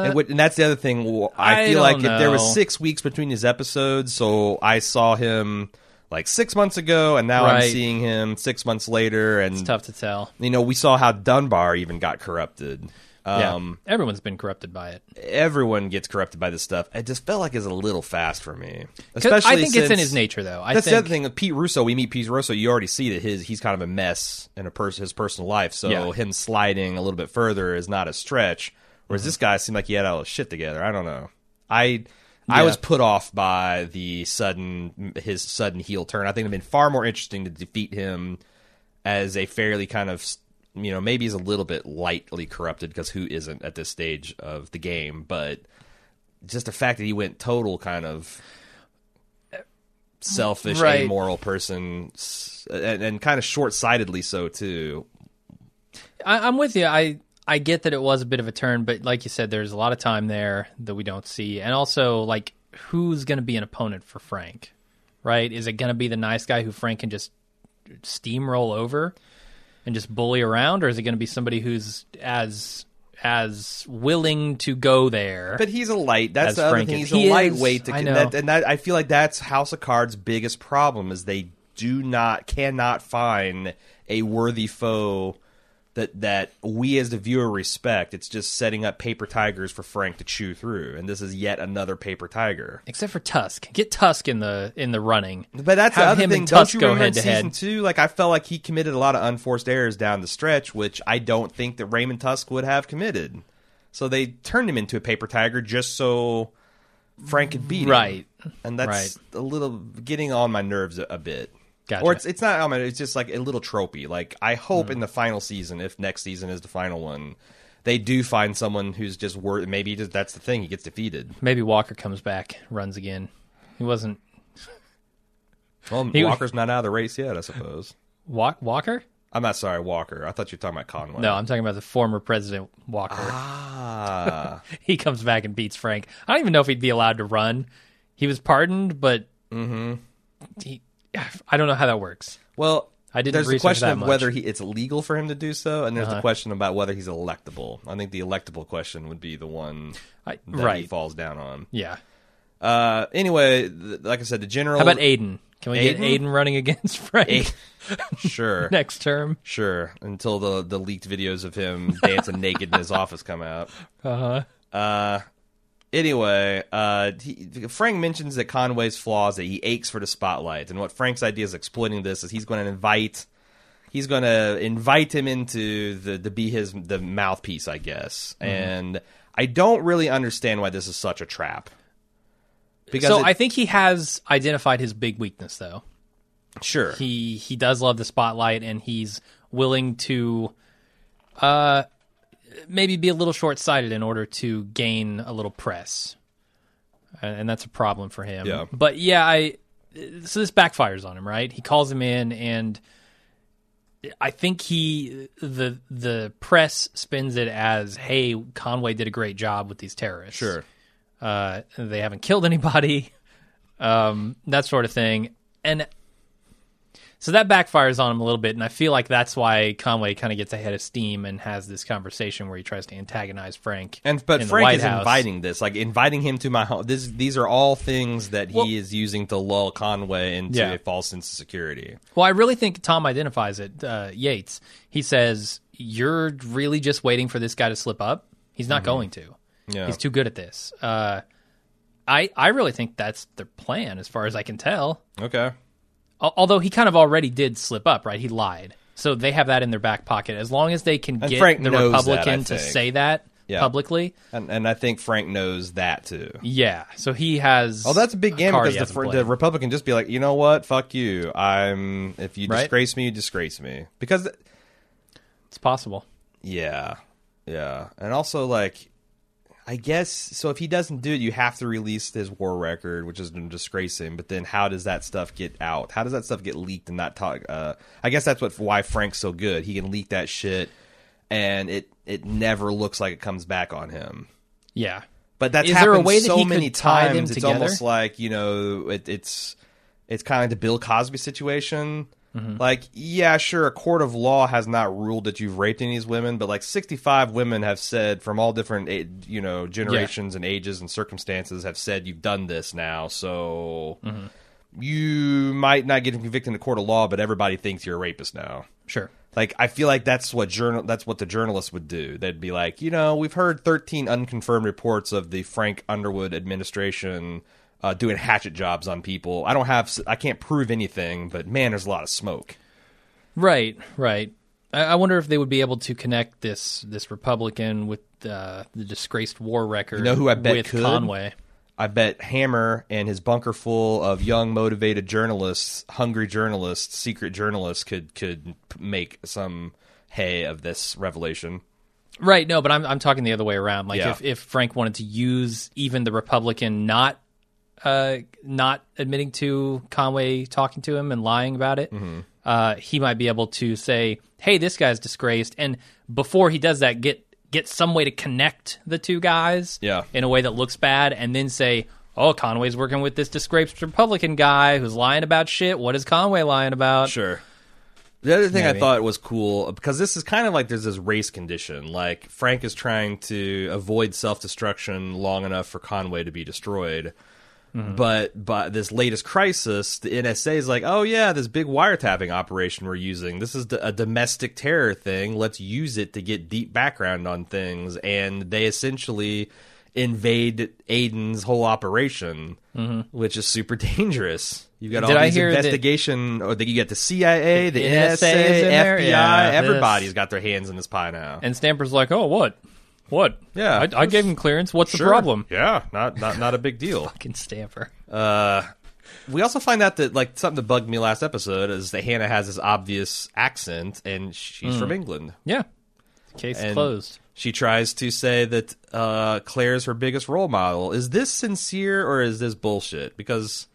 And, what- and that's the other thing. I, I feel like if there was six weeks between his episodes, so I saw him like six months ago, and now I'm seeing him six months later, and it's tough to tell. you know we saw how Dunbar even got corrupted. Um, yeah, everyone's been corrupted by it. Everyone gets corrupted by this stuff. It just felt like it's a little fast for me. 'Cause Especially I think it's in his nature, though. I That's the other thing with Pete Russo. We meet Pete Russo. You already see that his he's kind of a mess in a pers- his personal life. So Yeah. him sliding a little bit further is not a stretch. Whereas this guy seemed like he had all his shit together. I don't know. I I was put off by the sudden his sudden heel turn. I think it'd been far more interesting to defeat him as a fairly kind of you know maybe he's a little bit lightly corrupted because who isn't at this stage of the game, but just the fact that he went total kind of selfish, Right. amoral person, and, and kind of short sightedly so too. I, I'm with you. I I get that it was a bit of a turn, but like you said, there's a lot of time there that we don't see, and also like who's going to be an opponent for Frank, right? Is it going to be the nice guy who Frank can just steamroll over and just bully around, or is it going to be somebody who's as as willing to go there? But he's a light. That's the other Frank thing. is. He's a He is. lightweight. To, I and know. that, and that, I feel like that's House of Cards' biggest problem is they do not, cannot find a worthy foe that that we as the viewer respect. It's just setting up paper tigers for Frank to chew through, and this is yet another paper tiger. Except for Tusk, get Tusk in the in the running. But that's Have the other him thing. and Don't Tusk you go remember in head to season head. two? Like I felt like he committed a lot of unforced errors down the stretch, which I don't think that Raymond Tusk would have committed. So they turned him into a paper tiger just so Frank could beat him. Right. And that's a little getting on my nerves a, a bit. Gotcha. Or it's it's not my it's just like a little tropey. Like I hope in the final season, if next season is the final one, they do find someone who's just worth maybe just, that's the thing, he gets defeated. Maybe Walker comes back, runs again. He wasn't Well He- Walker's not out of the race yet, I suppose. Walk Walker? I'm not sorry, Walker. I thought you were talking about Conway. No, I'm talking about the former president Walker. Ah. he comes back and beats Frank. I don't even know if he'd be allowed to run. He was pardoned, but Mm-hmm. he, I don't know how that works. Well, I didn't There's the research question of much. whether he, it's legal for him to do so, and there's the Uh-huh. question about whether he's electable. I think the electable question would be the one I, that he right? falls down on. Yeah. Uh, anyway, th- like I said, the general. How about Aidan? Can we get Aidan? Aidan running against Frank Aidan? sure, next term? sure. Until the the leaked videos of him dancing naked in his office come out. Uh huh. Uh, anyway, uh, he, Frank mentions that Conway's flaws that he aches for the spotlight, and what Frank's idea is exploiting this is he's going to invite, he's going to invite him into the to be his the mouthpiece, I guess. Mm-hmm. And I don't really understand why this is such a trap. Because So it- I think he has identified his big weakness, though. sure, He he does love the spotlight, and he's willing to, uh, maybe be a little short sighted in order to gain a little press, and, and that's a problem for him. Yeah. But yeah, I so this backfires on him, right? He calls him in, and I think he the the press spins it as, "Hey, Conway did a great job with these terrorists." sure. uh, they haven't killed anybody, um, that sort of thing, and so that backfires on him a little bit, and I feel like that's why Conway kind of gets ahead of steam and has this conversation where he tries to antagonize Frank. And but Frank is House. inviting this, like inviting him to my home. This these are all things that he Well- is using to lull Conway into Yeah. a false sense of security. Well, I really think Tom identifies it. Uh, Yates. He says, "You're really just waiting for this guy to slip up. He's not going to. Mm-hmm. Yeah. He's too good at this." Uh, I I really think that's their plan, as far as I can tell. Okay. Al- Although he kind of already did slip up, right? He lied. So they have that in their back pocket. As long as they can And get Frank the knows that, Republican to say that Yeah. publicly, And, and I think Frank knows that too. yeah. So he has. Oh, that's a big game because the, hasn't fr- played. the Republican just be like, you know what, fuck you. I'm if you Right. disgrace me, you disgrace me. Because it's possible. yeah, yeah, and also like, I guess so. If he doesn't do it, you have to release his war record, which is going to disgrace him. But then, how does that stuff get out? How does that stuff get leaked and not talk? Uh, I guess that's what why Frank's so good. He can leak that shit, and it it never looks like it comes back on him. Yeah. But that's Is there a happened way that so he could many them times. It's together? almost like you know, it, it's it's kind of like the Bill Cosby situation. Mm-hmm. Like, yeah, sure, a court of law has not ruled that you've raped any of these women, but like sixty-five women have said from all different you know generations and ages and circumstances have said you've done this now. So Mm-hmm. you might not get convicted in a court of law, but everybody thinks you're a rapist now. Sure. Like I feel like that's what journal that's what the journalists would do. They'd be like, you know, we've heard 13 unconfirmed reports of the Frank Underwood administration uh, doing hatchet jobs on people. I don't have I can't prove anything, but man, there's a lot of smoke. Right. Right. I, I wonder if they would be able to connect this this Republican with uh, the disgraced war record. You know who I bet with could? Conway. I bet Hammer and his bunker full of young, motivated journalists, hungry journalists, secret journalists could could make some hay of this revelation. Right. No, but I'm I'm talking the other way around. Like Yeah. if if Frank wanted to use even the Republican not uh not admitting to Conway talking to him and lying about it, Mm-hmm. uh he might be able to say, "Hey, this guy's disgraced," and before he does that, get get some way to connect the two guys, Yeah. in a way that looks bad, and then say. Oh, Conway's working with this disgraced Republican guy who's lying about shit. What is Conway lying about? Sure. The other thing Maybe. I thought was cool because this is kind of like there's this race condition. Like Frank is trying to avoid self destruction long enough for Conway to be destroyed. Mm-hmm. But but this latest crisis, the NSA is like, oh yeah, this big wiretapping operation we're using. This is a domestic terror thing. Let's use it to get deep background on things, and they essentially invade Aidan's whole operation, mm-hmm. which is super dangerous. You've got Did all I these hear that- investigation, or the, you got the CIA, the, The NSA, NSA is in there? FBI. Yeah, everybody's this- got their hands in this pie now. And Stamper's like, "Oh, what? What? Yeah. I, I gave him clearance. What's Sure. the problem? Yeah, not not not a big deal. Fucking Stamper. Uh, we also find out that like something that bugged me last episode is that Hannah has this obvious accent and she's from England. Yeah. Case And closed. She tries to say that uh, Claire's her biggest role model. Is this sincere or is this bullshit? Because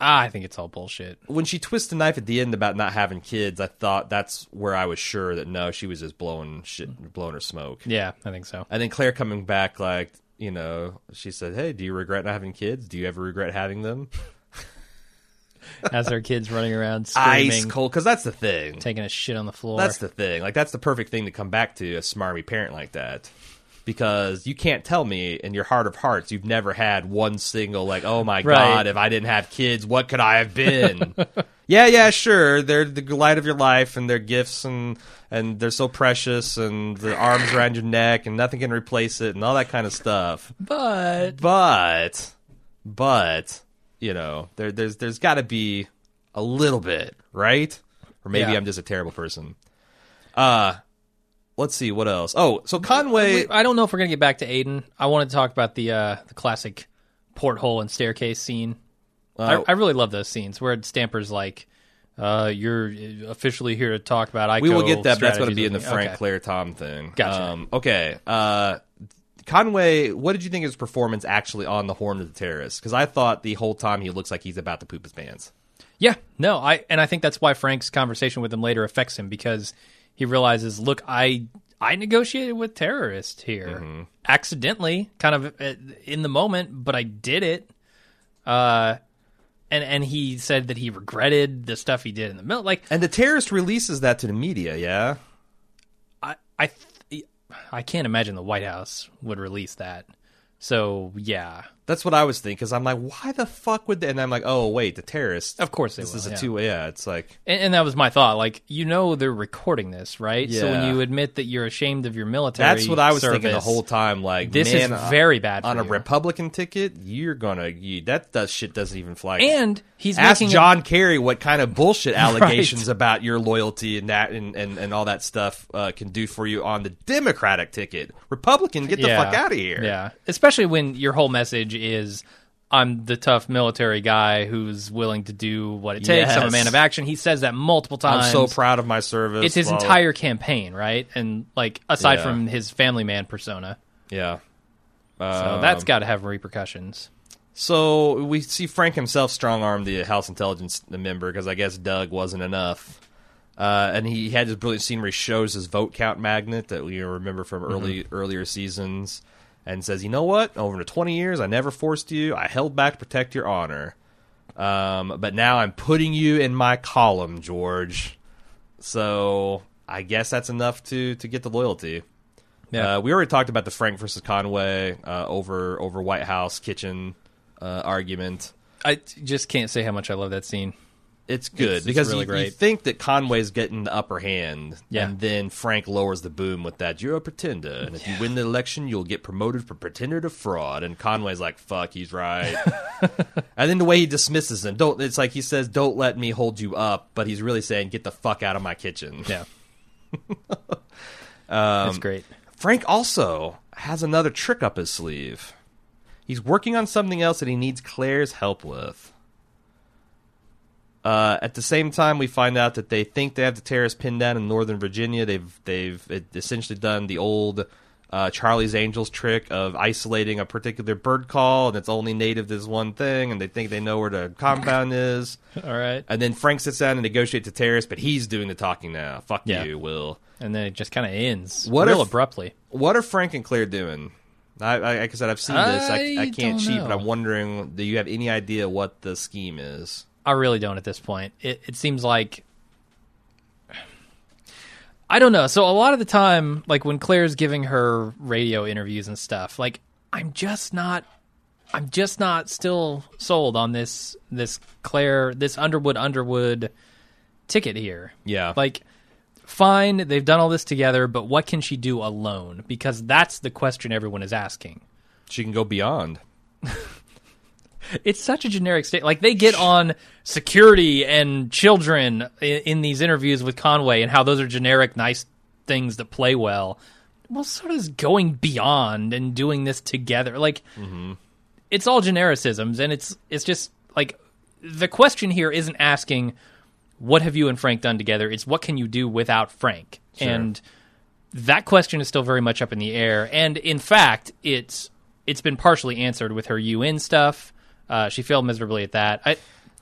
Ah, I think it's all bullshit. when she twists the knife at the end about not having kids, I thought that's where I was sure that no, she was just blowing shit, blowing her smoke. Yeah, I think so. And then Claire coming back like, you know, she said, "Hey, do you regret not having kids? Do you ever regret having them?" As our kids running around Ice screaming, cold, because that's the thing. taking a shit on the floor. That's the thing. Like that's the perfect thing to come back to a smarmy parent like that. Because you can't tell me in your heart of hearts you've never had one single like, oh my Right. god, if I didn't have kids, what could I have been? yeah, yeah, sure. They're the light of your life and they're gifts and and they're so precious and the arms around your neck and nothing can replace it and all that kind of stuff. but But but you know, there there's there's got to be a little bit, right? Or maybe Yeah. I'm just a terrible person. Uh let's see what else. Oh, so Conway I don't know if we're gonna get back to Aidan. I want to talk about the uh, the classic porthole and staircase scene. uh, I, I really love those scenes where Stamper's like, uh, "You're officially here to talk about ICO." we will get that, but that's going to be in the. Frank Okay. Claire Tom thing. Gotcha. Um, okay. Uh Conway, what did you think of his performance actually on the Horn of the Terrace? Because I thought the whole time he looks like he's about to poop his pants. Yeah, no, I and I think that's why Frank's conversation with him later affects him because he realizes, look, I I negotiated with terrorists here Mm-hmm. accidentally, kind of uh, in the moment, but I did it. Uh, and and he said that he regretted the stuff he did in the middle. Like And the terrorist releases that to the media, yeah? I I th- I can't imagine the White House would release that. So yeah, That's what I was thinking. Because I'm like, why the fuck would they? And I'm like, oh wait, the terrorists. of course they This will. is a yeah. two way. Yeah, it's like And, and that was my thought. Like, you know, they're recording this, right? Yeah. So when you admit that you're ashamed of your military, that's what I was thinking the whole time. Like This man, is very bad on a. Republican ticket. You're gonna you, that does shit doesn't even fly. And he's ask making a- John Kerry what kind of bullshit allegations about your loyalty and that and, and, and all that stuff uh, can do for you on the Democratic ticket. Republican, get the Yeah. fuck out of here. Yeah, especially when your whole message is. I'm the tough military guy who's willing to do what it takes. I'm a man of action. He says that multiple times. I'm so proud of my service. It's his blah, entire campaign, right? And like aside Yeah. from his family man persona, Yeah. so Um, that's got to have repercussions. So we see Frank himself strong arm the House Intelligence member because I guess Doug wasn't enough. Uh, and he had this brilliant scene where he shows his vote count magnet that we remember from early earlier seasons, and says, "You know what? Over the twenty years, I never forced you. I held back to protect your honor, um, but now I'm putting you in my column, George. So I guess that's enough to to get the loyalty." Yeah. Uh, we already talked about the Frank versus Conway uh, over over White House kitchen uh, argument. I just can't say how much I love that scene. It's good It's- it's because really you, you think that Conway's getting the upper hand, Yeah. and then Frank lowers the boom with that. You're a pretender, and if you win the election, you'll get promoted from pretender to fraud. And Conway's like, "Fuck, he's right." and then the way he dismisses him, don't. It's like he says, "Don't let me hold you up," but he's really saying, "Get the fuck out of my kitchen." Yeah, Um, that's great. Frank also has another trick up his sleeve. He's working on something else that he needs Claire's help with. Uh, at the same time, we find out that they think they have the terrorists pinned down in Northern Virginia. They've they've essentially done the old uh, Charlie's Angels trick of isolating a particular bird call, and it's only native to this one thing, and they think they know where the compound is. All right, And then Frank sits down and negotiates the terrorists, but he's doing the talking now. Fuck Yeah. you, Will. and then it just kind of ends What real if- abruptly. What are Frank and Claire doing? I, I like I said, I've seen this. I, I I can't cheat, but. I'm wondering: Do you have any idea what the scheme is? I really don't at this point. It it seems like I don't know. So a lot of the time, like when Claire's giving her radio interviews and stuff, like I'm just not I'm just not still sold on this this Claire this Underwood Underwood ticket here. Yeah, Like fine, they've done all this together, but what can she do alone? Because that's the question everyone is asking. she can go beyond. It's such a generic state. Like they get on security and children in, in these interviews with Conway and how those are generic, nice things that play well. well, so does going beyond and doing this together. Like, Mm-hmm. it's all genericisms, and it's it's just like the question here isn't asking what have you and Frank done together. It's what can you do without Frank, and that question is still very much up in the air. And in fact, it's it's been partially answered with her UN stuff. Uh, she failed miserably at that. I,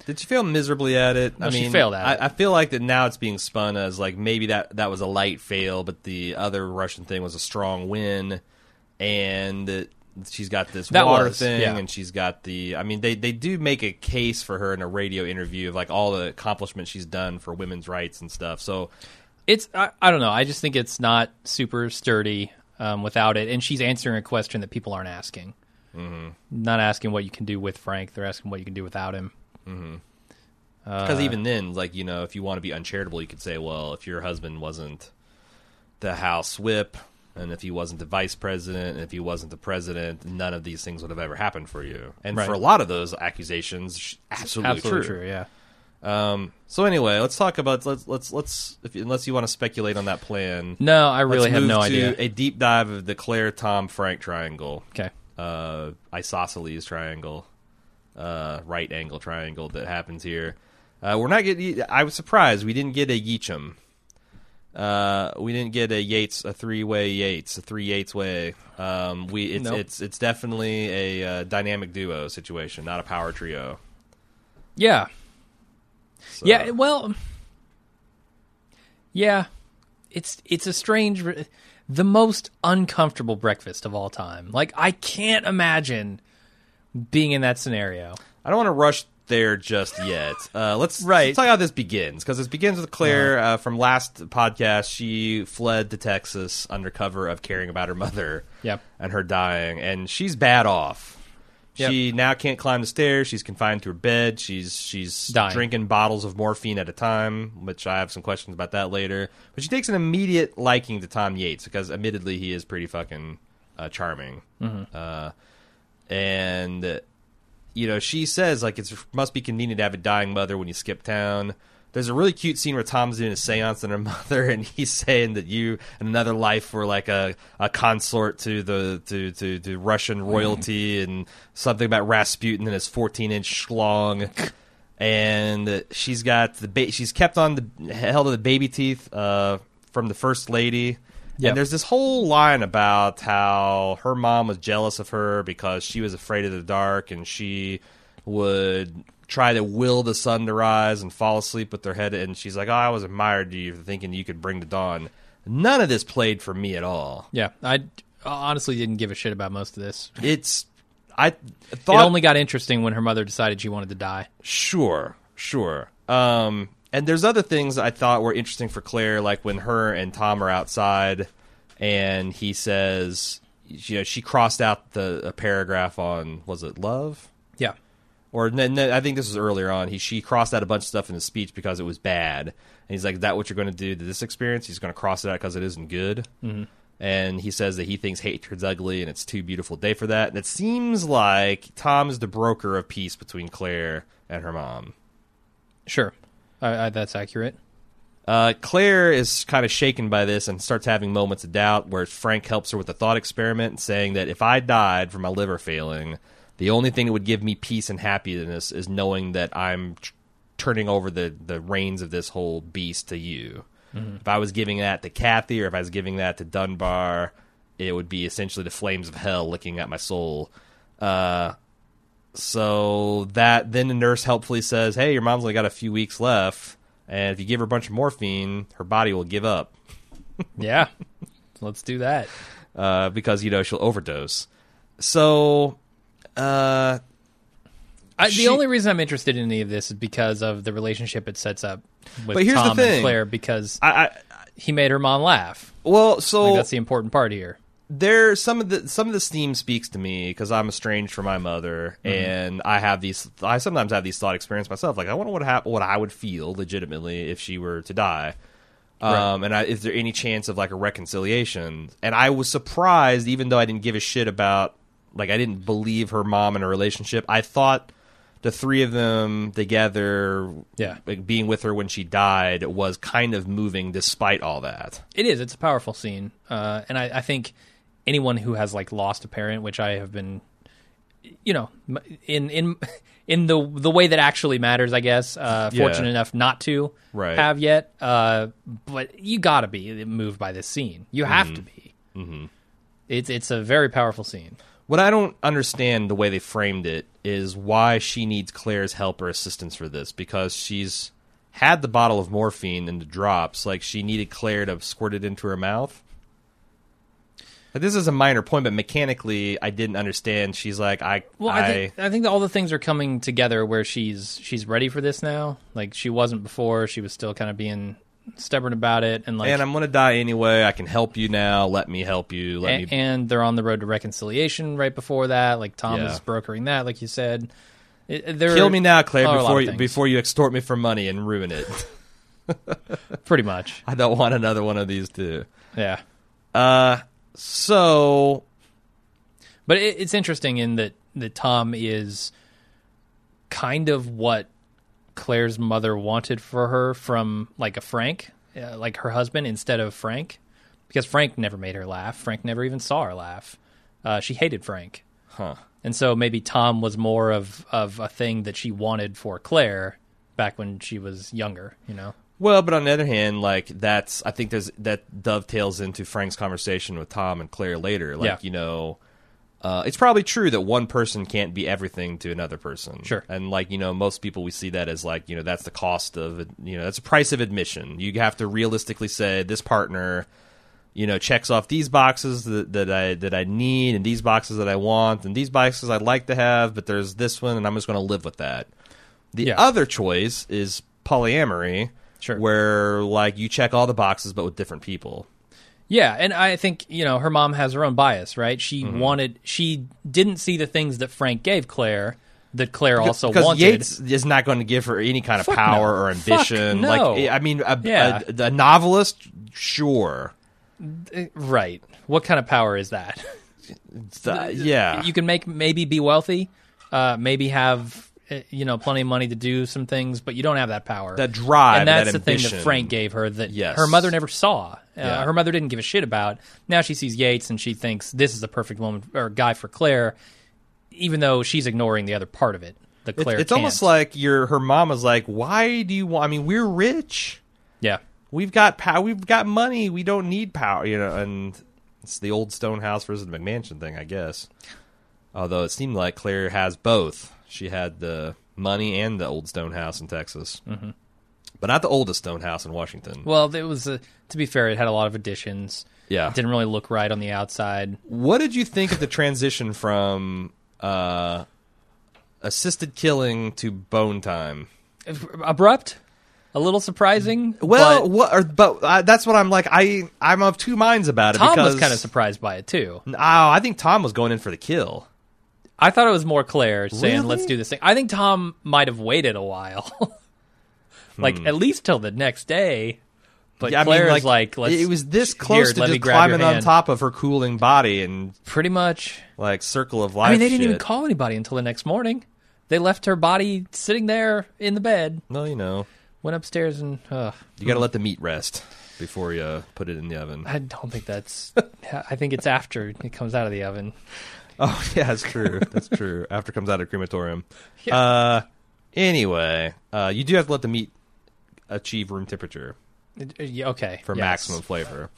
Did she fail miserably at it? I she failed at I, it. I feel like that now it's being spun as like maybe that that was a light fail, but the other Russian thing was a strong win, and she's got this That water was, thing, yeah. and she's got the. I mean, they they do make a case for her in a radio interview of like all the accomplishments she's done for women's rights and stuff. So it's I, I don't know. I just think it's not super sturdy um, without it. And she's answering a question that people aren't asking. Mm-hmm. Not asking what you can do with Frank. They're asking what you can do without him. Because even then, like you know, if you want to be uncharitable, you could say, well, if your husband wasn't the House Whip, and if he wasn't the Vice President, and if he wasn't the President, none of these things would have ever happened for you. And Right. for a lot of those accusations, absolutely, Absolutely true. true. Yeah. Um, so anyway, let's talk about let's let's let's if, unless you want to speculate on that plan. No, I really have no idea. A deep dive of the Claire Tom Frank triangle Okay. Uh, isosceles triangle, uh, right angle triangle that happens here. Uh, we're not getting. I was surprised we didn't get a Yeacham. Uh, we didn't get a Yates, a three-way Yates, a three Yates way. Um, we it's Nope. it's it's definitely a uh, dynamic duo situation, not a power trio. Yeah. So- Yeah. Well. Yeah. It's it's a strange, the most uncomfortable breakfast of all time. Like I can't imagine being in that scenario. I don't want to rush there just yet. Uh, let's, Right. let's talk how this begins because this begins with Claire uh, from last podcast. She fled to Texas under cover of caring about her mother Yep. and her dying, and she's bad off. Yep. She now can't climb the stairs. She's confined to her bed. She's she's Dying. drinking bottles of morphine at a time, which I have some questions about that later. But she takes an immediate liking to Tom Yates because, admittedly, he is pretty fucking uh, charming. Mm-hmm. Uh, and you know, she says like it must be convenient to have a dying mother when you skip town. There's a really cute scene where Tom's doing a seance and her mother, and he's saying that you in another life were like a, a consort to the to, to, to Russian royalty, and something about Rasputin and his 14 inch schlong. And she's got the ba- she's kept on the held to the baby teeth uh, from the first lady. Yep. And there's this whole line about how her mom was jealous of her because she was afraid of the dark and she would try to will the sun to rise and fall asleep with her head and she's like, Oh, I was admired you for thinking you could bring the dawn. None of this played for me at all. Yeah. I honestly didn't give a shit about most of this. It's I It thought only got interesting when her mother decided she wanted to die. Sure, sure. Um, and there's other things I thought were interesting for Claire, like when her and Tom are outside, and he says, you know, she crossed out the a paragraph on was it love, Yeah. Or no, no, I think this was earlier on. He she crossed out a bunch of stuff in his speech because it was bad, and he's like, "Is that what you're going to do to this experience?" He's going to cross it out because it isn't good. Mm-hmm. And he says that he thinks hatred's ugly, and it's too beautiful a day for that. And it seems like Tom is the broker of peace between Claire and her mom. Sure. I, I, that's accurate. Uh, Claire is kind of shaken by this and starts having moments of doubt where Frank helps her with the thought experiment, saying that if I died from my liver failing, the only thing that would give me peace and happiness is knowing that I'm tr- turning over the, the reins of this whole beast to you. If I was giving that to Kathy or if I was giving that to Dunbar, it would be essentially the flames of hell licking at my soul. Uh, so that then the nurse helpfully says, "Hey, your mom's only got a few weeks left, and if you give her a bunch of morphine, her body will give up Yeah. Let's do that. uh, because you know she'll overdose." So, uh, I, She- the only reason I'm interested in any of this is because of the relationship it sets up with But here's the Tom and Claire because I, I he made her mom laugh. well, so that's the important part here. there some of the some of the steam speaks to me because I'm estranged from my mother, and I have these. I sometimes have these thought experiences myself. Like I wonder what hap- what I would feel legitimately if she were to die. Um, and I, is there any chance of like a reconciliation? And I was surprised, even though I didn't give a shit about, like, I didn't believe her mom in a relationship. I thought the three of them together, Yeah. like, being with her when she died was kind of moving despite all that. It is. It's a powerful scene, uh, and I, I think anyone who has like lost a parent, which I have been, you know, in in in the the way that actually matters, I guess. Uh, Yeah. Fortunate enough not to Right. have yet, uh, but you got to be moved by this scene. You have to be. Mm-hmm. It's it's a very powerful scene. What I don't understand the way they framed it is why she needs Claire's help or assistance for this because she's had the bottle of morphine and the drops. Like she needed Claire to squirt it into her mouth. Like, this is a minor point, but mechanically, I didn't understand. She's like, I, Well, I, I, think I think that all the things are coming together where she's she's ready for this now. Like she wasn't before; she was still kind of being stubborn about it, and like and I'm gonna die anyway. I can help you now. Let me help you. Let and, me. and they're on the road to reconciliation right before that. Like Tom Yeah. is brokering that, like you said. It, there Kill me now, Claire, are a lot before you, before you extort me for money and ruin it. pretty much. I don't want another one of these too. Yeah, Uh, so but it, it's interesting in that that Tom is kind of what Claire's mother wanted for her from like a Frank, uh, like her husband instead of Frank, because Frank never made her laugh. Frank never even saw her laugh. Uh, she hated Frank. Huh. And so maybe Tom was more of of a thing that she wanted for Claire back when she was younger, you know. Well, but on the other hand, like that's I think there's that dovetails into Frank's conversation with Tom and Claire later. Like Yeah. you know, uh, it's probably true that one person can't be everything to another person. Sure. and like you know, most people we see that as like you know that's the cost of you know that's the price of admission. You have to realistically say this partner. You know, checks off these boxes that, that I that I need, and these boxes that I want, and these boxes I'd like to have, but there's this one, and I'm just going to live with that. The Yeah. other choice is polyamory, Sure. where like you check all the boxes but with different people. Yeah, and I think, you know, her mom has her own bias, right? She Mm-hmm. wanted she didn't see the things that Frank gave Claire that Claire also because wanted. Yates is not going to give her any kind of Fuck power no. or ambition. no. Like I mean, a, Yeah. a, a novelist, sure, right. What kind of power is that? Uh, yeah. You can make maybe be wealthy, uh, maybe have uh, you know plenty of money to do some things, but you don't have that power. That drive, and that's that the thing that. Frank gave her that Yes. her mother never saw. Uh, Yeah. Her mother didn't give a shit about. Now she sees Yates and she thinks this is the perfect woman or guy for Claire, even though she's ignoring the other part of it. The It's, Claire, it's almost like your her mom was like, "Why do you want? I mean, we're rich. yeah, We've got power. We've got money. We don't need power." You know, and it's the old stone house versus the McMansion thing, I guess. Although it seemed like Claire has both. She had the money and the old stone house in Texas, mm-hmm. but not the oldest stone house in Washington. Well, it was a, to be fair, it had a lot of additions. yeah. It didn't really look right on the outside. What did you think of the transition from uh, assisted killing to bone time? Abrupt, a little surprising. Well, but what? Or, but uh, that's what I'm like. I I'm of two minds about it. Tom was kind of surprised by it too. Oh, I think Tom was going in for the kill. I thought it was more Claire saying, Really? "Let's do this thing." I think Tom might have waited a while, like at least till the next day. But Hmm. Yeah, I mean, like, "Let's." it was this here, close to just climbing on top of her cooling body and Pretty much. like circle of life. I mean, they didn't even call anybody until the next morning. They left her body sitting there in the bed. Well, you know, Went upstairs and uh, you got to let the meat rest before you put it in the oven. I don't think that's. I think it's after it comes out of the oven. Oh yeah, that's true. That's true. After comes out of crematorium. Yeah. Uh, anyway, uh, you do have to let the meat achieve room temperature Uh, yeah, Okay. for yes. maximum flavor.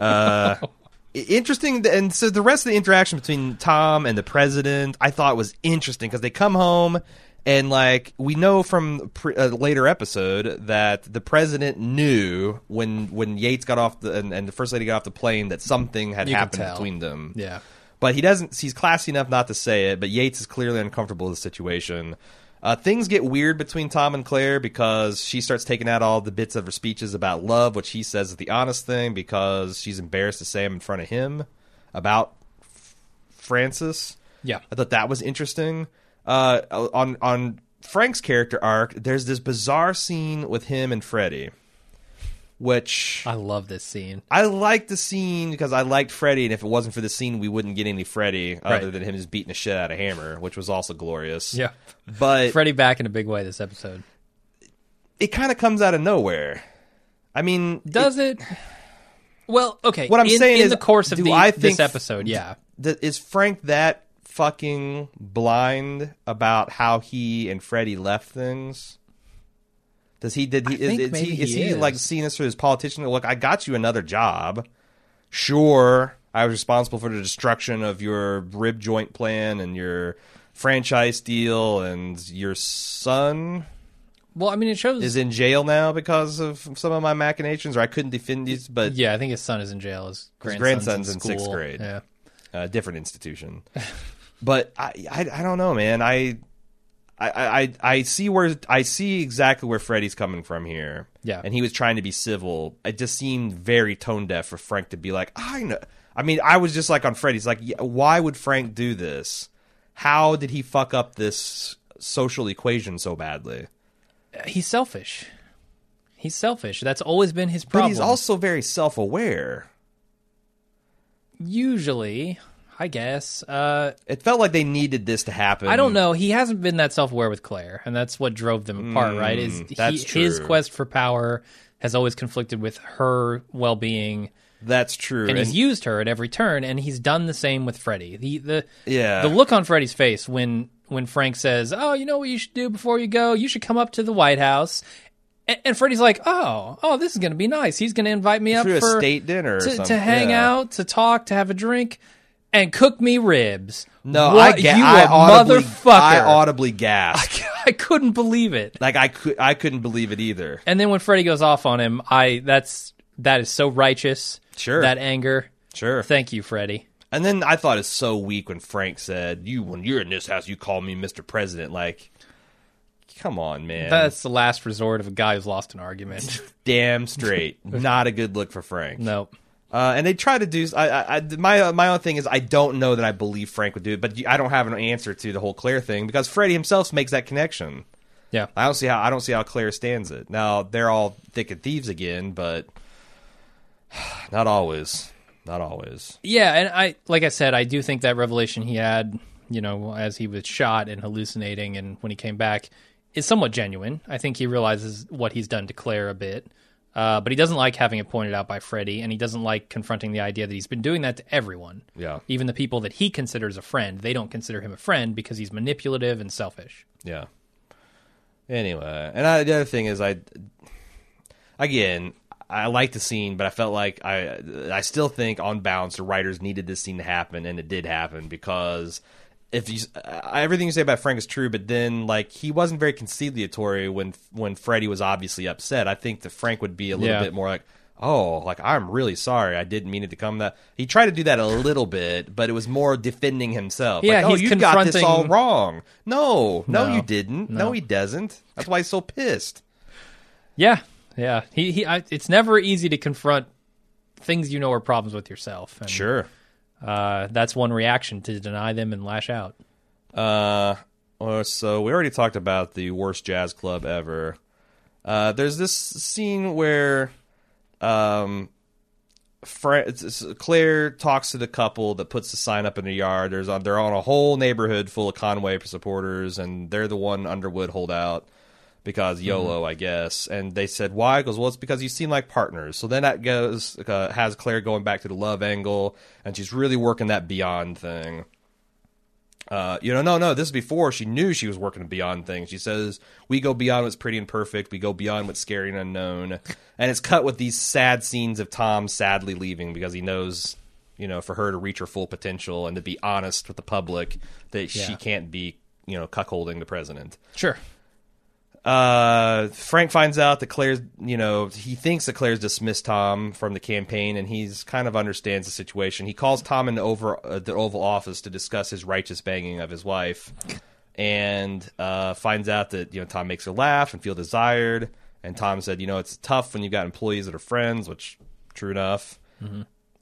Uh, interesting, and so the rest of the interaction between Tom and the president, I thought was interesting because they come home. And like we know from pre- a later episode that the president knew when when Yates got off the and, and the first lady got off the plane that something had You happened between them. Yeah. But he doesn't. He's classy enough not to say it. But Yates is clearly uncomfortable with the situation. Uh, things get weird between Tom and Claire because she starts taking out all the bits of her speeches about love, which he says is the honest thing because she's embarrassed to say them in front of him about F- Francis. Yeah. I thought that was interesting. Uh, on on Frank's character arc, there's this bizarre scene with him and Freddy which I love this scene. I liked the scene because I liked Freddy, and if it wasn't for the scene, we wouldn't get any Freddy other than him just beating the shit out of Hammer, which was also glorious. Yeah. But Freddy back in a big way this episode. it kind of comes out of nowhere. I mean, Does it? Well, okay. What I'm in, saying in is, the course of the, I this episode, yeah. th- is Frank that fucking blind about how he and Freddy left things? Does he did he I is, is maybe he is he he like seeing this for his politician? Look, I got you another job. Sure, I was responsible for the destruction of your rib joint plan and your franchise deal, and your son Well, I mean, it shows. is in jail now because of some of my machinations, or I couldn't defend these. But yeah, I think his son is in jail. His grandson's, grandson's in, in sixth grade. Yeah. a different institution. but I, I, I don't know, man. I, I, I, I see where I see exactly where Freddy's coming from here. Yeah. and he was trying to be civil. It just seemed very tone deaf for Frank to be like, I know. I mean, I was just like on Freddy's, like, yeah, why would Frank do this? How did he fuck up this social equation so badly? He's selfish. He's selfish. That's always been his problem. But he's also very self aware. usually, I guess. Uh, It felt like they needed this to happen. I don't know. He hasn't been that self-aware with Claire, and that's what drove them apart. right? Is he, Mm, that's his quest for power has always conflicted with her well-being, That's true. and he's used her at every turn. And he's done the same with Freddy. The the Yeah. the look on Freddy's face when when Frank says, "Oh, you know what you should do before you go? You should come up to the White House." And, and Freddy's like, "Oh, oh, this is going to be nice. He's going to invite me up Through a state dinner to, to hang Yeah. out, to talk, to have a drink, and cook me ribs." No, what, I, ga- you I a audibly, motherfucker! I audibly gasped. I couldn't believe it. like I could, I couldn't believe it either. And then when Freddy goes off on him, I that's that is so righteous. Sure. That anger. Sure. Thank you, Freddy. And then I thought it's so weak when Frank said, "You, when you're in this house, you call me Mr. President." Like, come on, man. That's the last resort of a guy who's lost an argument. damn straight. Not a good look for Frank. no. Uh, and they try to do. I, I, I- my my own thing is I don't know that I believe Frank would do it, but I don't have an answer to the whole Claire thing because Freddy himself makes that connection. Yeah. I don't see how I don't see how Claire stands it. Now they're all thick and thieves again, but not always. Not always. Yeah, and I like I said, I do think that revelation he had, you know, as he was shot and hallucinating and when he came back is somewhat genuine. I think he realizes what he's done to Claire a bit. Uh, but he doesn't like having it pointed out by Freddy, and he doesn't like confronting the idea that he's been doing that to everyone. Yeah. Even the people that he considers a friend, they don't consider him a friend because he's manipulative and selfish. Yeah. Anyway, and I, the other thing is, I again, I like the scene, but I felt like I, I still think on balance, the writers needed this scene to happen, and it did happen because if you uh, everything you say about Frank is true, but then like he wasn't very conciliatory when when Freddy was obviously upset. I think that Frank would be a little Yeah. bit more like. Oh, like I'm really sorry. I didn't mean it to come that. He tried to do that a little bit, but it was more defending himself. Yeah, like, oh, he's you got this all wrong. No, no, No. you didn't. No. No. he doesn't. That's why he's so pissed. Yeah, yeah. He he. I, it's never easy to confront things you know are problems with yourself. And, Sure. Uh, that's one reaction to deny them and lash out. Uh, so we already talked about the worst jazz club ever. Uh, there's this scene where, um, Claire talks to the couple that puts the sign up in the yard. There's on they're on a whole neighborhood full of Conway supporters, and they're the one Underwood holdout because YOLO, I guess. And they said why? Because well, it's because you seem like partners. So then that goes uh, has Claire going back to the love angle, and she's really working that beyond thing. Uh, you know, no, no. This is before she knew she was working beyond things. She says, "We go beyond what's pretty and perfect. We go beyond what's scary and unknown." And it's cut with these sad scenes of Tom sadly leaving because he knows, you know, for her to reach her full potential and to be honest with the public that she can't be, you know, cuckolding the president. Sure. Uh, Frank finds out that Claire's, you know, he thinks that Claire's dismissed Tom from the campaign, and he's kind of understands the situation. He calls Tom into over uh, the Oval Office to discuss his righteous banging of his wife, and uh, finds out that you know Tom makes her laugh and feel desired. And Tom said, you know, it's tough when you've got employees that are friends, which true enough.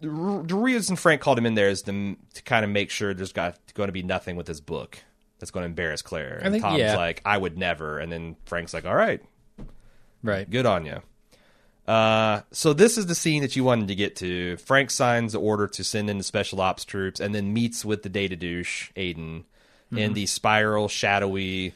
The r- The reason Frank called him in there is to, to kind of make sure there's got going to be nothing with his book that's going to embarrass Claire. And think- Tom's yeah. like, I would never. And then Frank's like, all right, Right. good on you. Uh, so this is the scene that you wanted to get to. Frank signs the order to send in the special ops troops, and then meets with the data douche Aidan in the spiral, shadowy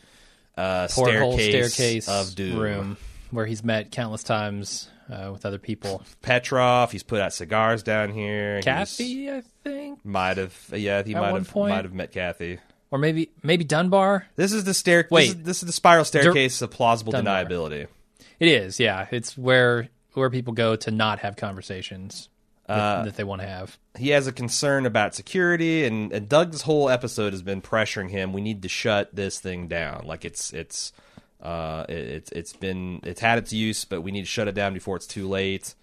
uh, staircase, staircase of doom. room where he's met countless times uh, with other people. Petrov, he's put out cigars down here. Kathy, I think, might have, yeah, he At might have point? might have met Kathy. Or maybe maybe Dunbar. This is the stair. Wait. this is, this is the spiral staircase of plausible Dunbar. deniability. It is, yeah. It's where where people go to not have conversations that, Uh, that they want to have. he has a concern about security and, and Doug's whole episode has been pressuring him we need to shut this thing down like it's it's uh it, it's it's been it's had its use but we need to shut it down before it's too late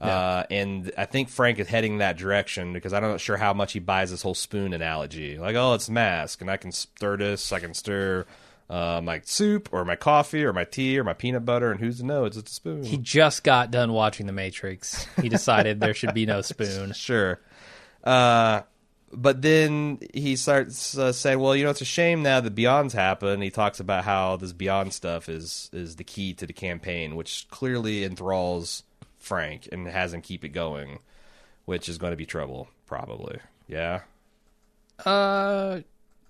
uh and i think frank is heading that direction because i'm not sure how much he buys this whole spoon analogy like oh it's mask and i can stir this i can stir uh, my soup or my coffee or my tea or my peanut butter and who's to know it's just a spoon He just got done watching The Matrix. He decided there should be no spoon. Sure. Uh, but then he starts uh, saying, "Well, you know, it's a shame now that Beyond's happened." He talks about how this Beyond stuff is is the key to the campaign, which clearly enthralls Frank and has him keep it going, which is going to be trouble, probably. Yeah. Uh,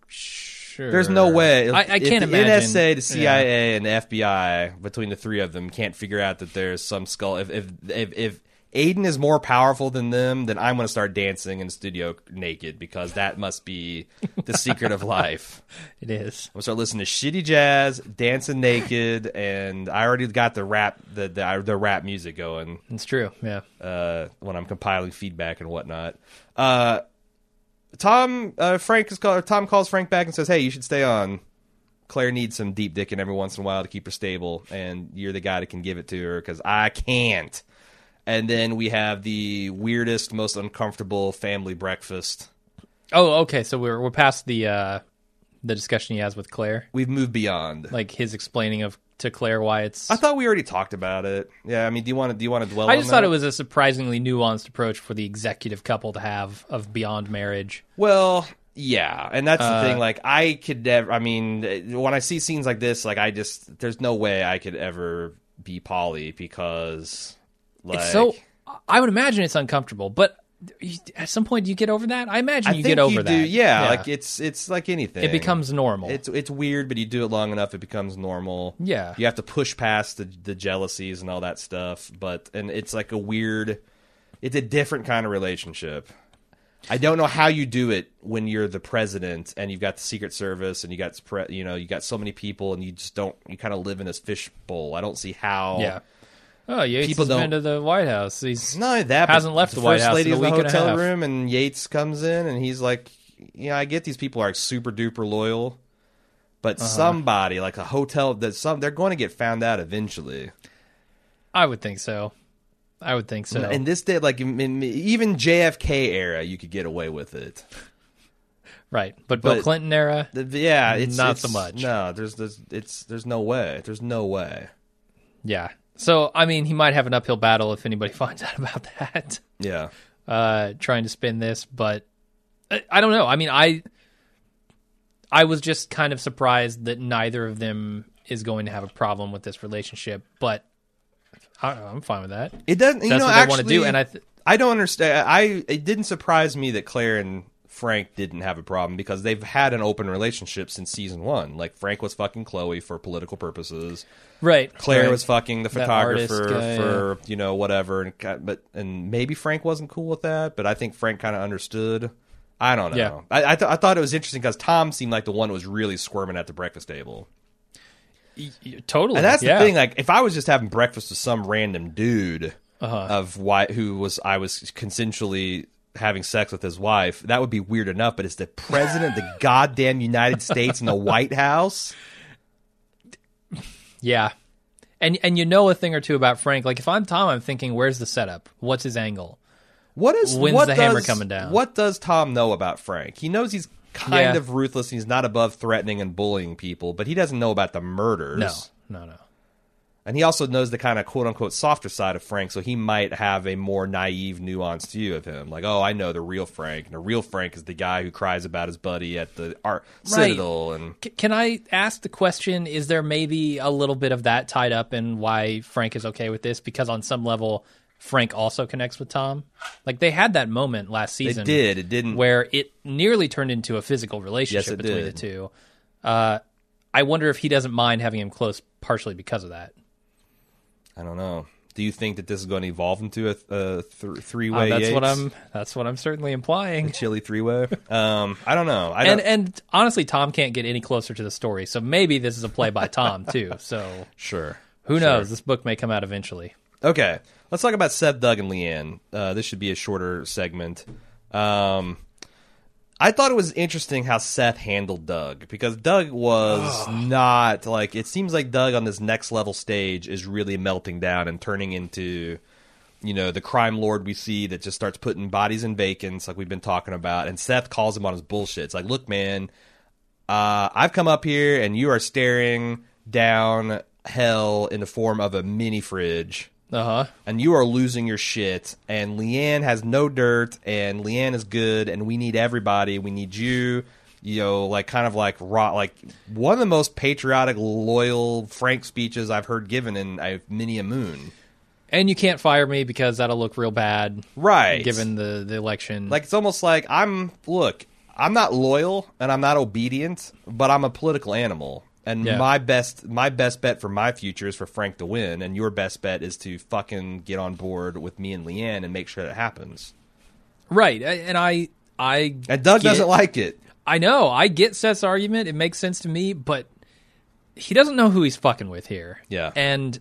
sure. There's no way. I, I can't the imagine. NSA, the CIA, and the FBI between the three of them can't figure out that there's some skull. If if if, if Aidan is more powerful than them, then I'm going to start dancing in the studio naked because that must be the secret of life. It is. I'm going to start listening to shitty jazz, dancing naked, and I already got the rap the the, the rap music going It's true. Yeah. uh, when I'm compiling feedback and whatnot. Uh, Tom uh, Frank is call, Tom calls Frank back and says, "Hey, you should stay on. Claire needs some deep dicking every once in a while to keep her stable, and you're the guy that can give it to her because I can't." And then we have the weirdest, most uncomfortable family breakfast. Oh, okay. So we're we're past the uh the discussion he has with Claire, We've moved beyond. like his explaining of to Claire why it's. I thought we already talked about it. Yeah, I mean, do you want to do you want to dwell? I just thought that? it was a surprisingly nuanced approach for the executive couple to have of beyond marriage. Well, yeah, and that's the Uh, thing. Like, I could never. I mean, when I see scenes like this, like I just there's no way I could ever be Polly because, like, It's so I would imagine it's uncomfortable, but at some point do you get over that? I imagine I you get over you that. do. Yeah, like it's it's like anything. it becomes normal. It's it's weird, but you do it long enough, it becomes normal. Yeah. you have to push past the the jealousies and all that stuff. But and it's like a weird. It's a different kind of relationship. I don't know how you do it when you're the president and you've got the Secret Service and you got you know you got so many people and you just don't you kind of live in this fishbowl. I don't see how. yeah. Oh, Yates People has been to the White House. He's Not that, Hasn't but left the White first House lady in of the week and hotel room, and Yates comes in, and he's like, "Yeah, I get these people are like super duper loyal, but Uh-huh. somebody like a hotel that some they're going to get found out eventually." I would think so. I would think so. In this day, like in, in- even JFK era, you could get away with it. right. But Bill Clinton era, The- yeah, it's Not it's- so much. No, there's there's it's there's no way. There's no way. yeah. So I mean, he might have an uphill battle if anybody finds out about that. Yeah. uh, trying to spin this, but I, I don't know. I mean, I I was just kind of surprised that neither of them is going to have a problem with this relationship, but I I'm fine with that. It doesn't. You That's know, what they actually, want to do, and I th- I don't understand. I it didn't surprise me that Claire and Frank didn't have a problem because they've had an open relationship since season one. Like Frank was fucking Chloe for political purposes. right. Claire right. was fucking the photographer guy, for you know whatever. And but and maybe Frank wasn't cool with that, but I think Frank kind of understood. I don't know. Yeah. I I, th- I thought it was interesting because Tom seemed like the one who was really squirming at the breakfast table. Totally. And that's yeah. the thing. Like, if I was just having breakfast with some random dude Uh-huh. of why who was I was consensually having sex with his wife, that would be weird enough. But it's the president of the goddamn United States in the White House. Yeah. And and you know a thing or two about Frank. Like if I'm Tom, I'm thinking, where's the setup? What's his angle? What is When's what the hammer coming down? What does Tom know about Frank? He knows he's kind Yeah. of ruthless. He's not above threatening and bullying people, but he doesn't know about the murders. No, no, no. And he also knows the kind of quote unquote softer side of Frank, so he might have a more naive, nuanced view of him. Like, oh, I know the real Frank, and the real Frank is the guy who cries about his buddy at the art Citadel. And C- can I ask the question? Is there maybe a little bit of that tied up in why Frank is okay with this? Because on some level, Frank also connects with Tom. Like they had that moment last it season. did, it didn't. where it nearly turned into a physical relationship Yes, between did. the two. Uh, I wonder if he doesn't mind having him close, partially because of that. I don't know. Do you think that this is going to evolve into a, a th- three Uh, way? that's what I'm. That's what I'm certainly implying. chili three way. um, I don't know. I And don't, and honestly, Tom can't get any closer to the story, so maybe this is a play by Tom too. So sure. who Sure. knows? This book may come out eventually. Okay, let's talk about Seth, Doug, and LeAnn. Uh, this should be a shorter segment. Um, I thought it was interesting how Seth handled Doug because Doug was not like it seems like Doug on this next level stage is really melting down and turning into you know the crime lord we see that just starts putting bodies in vacants like we've been talking about and Seth calls him on his bullshit. It's like, look, man, uh, I've come up here and you are staring down hell in the form of a mini fridge Uh huh. and you are losing your shit. And LeAnn has no dirt, and LeAnn is good, and we need everybody. We need you. You know, like kind of like raw, like one of the most patriotic, loyal, frank speeches I've heard given in uh, many a moon. And you can't fire me because that'll look real bad, Right. given the the election. like it's almost like I'm look, I'm not loyal and I'm not obedient, but I'm a political animal. And Yeah. my best my best bet for my future is for Frank to win, and your best bet is to fucking get on board with me and LeAnn and make sure that happens. right. And I I And Doug get- doesn't like it. I know. I get Seth's argument. It makes sense to me, but he doesn't know who he's fucking with here. Yeah. And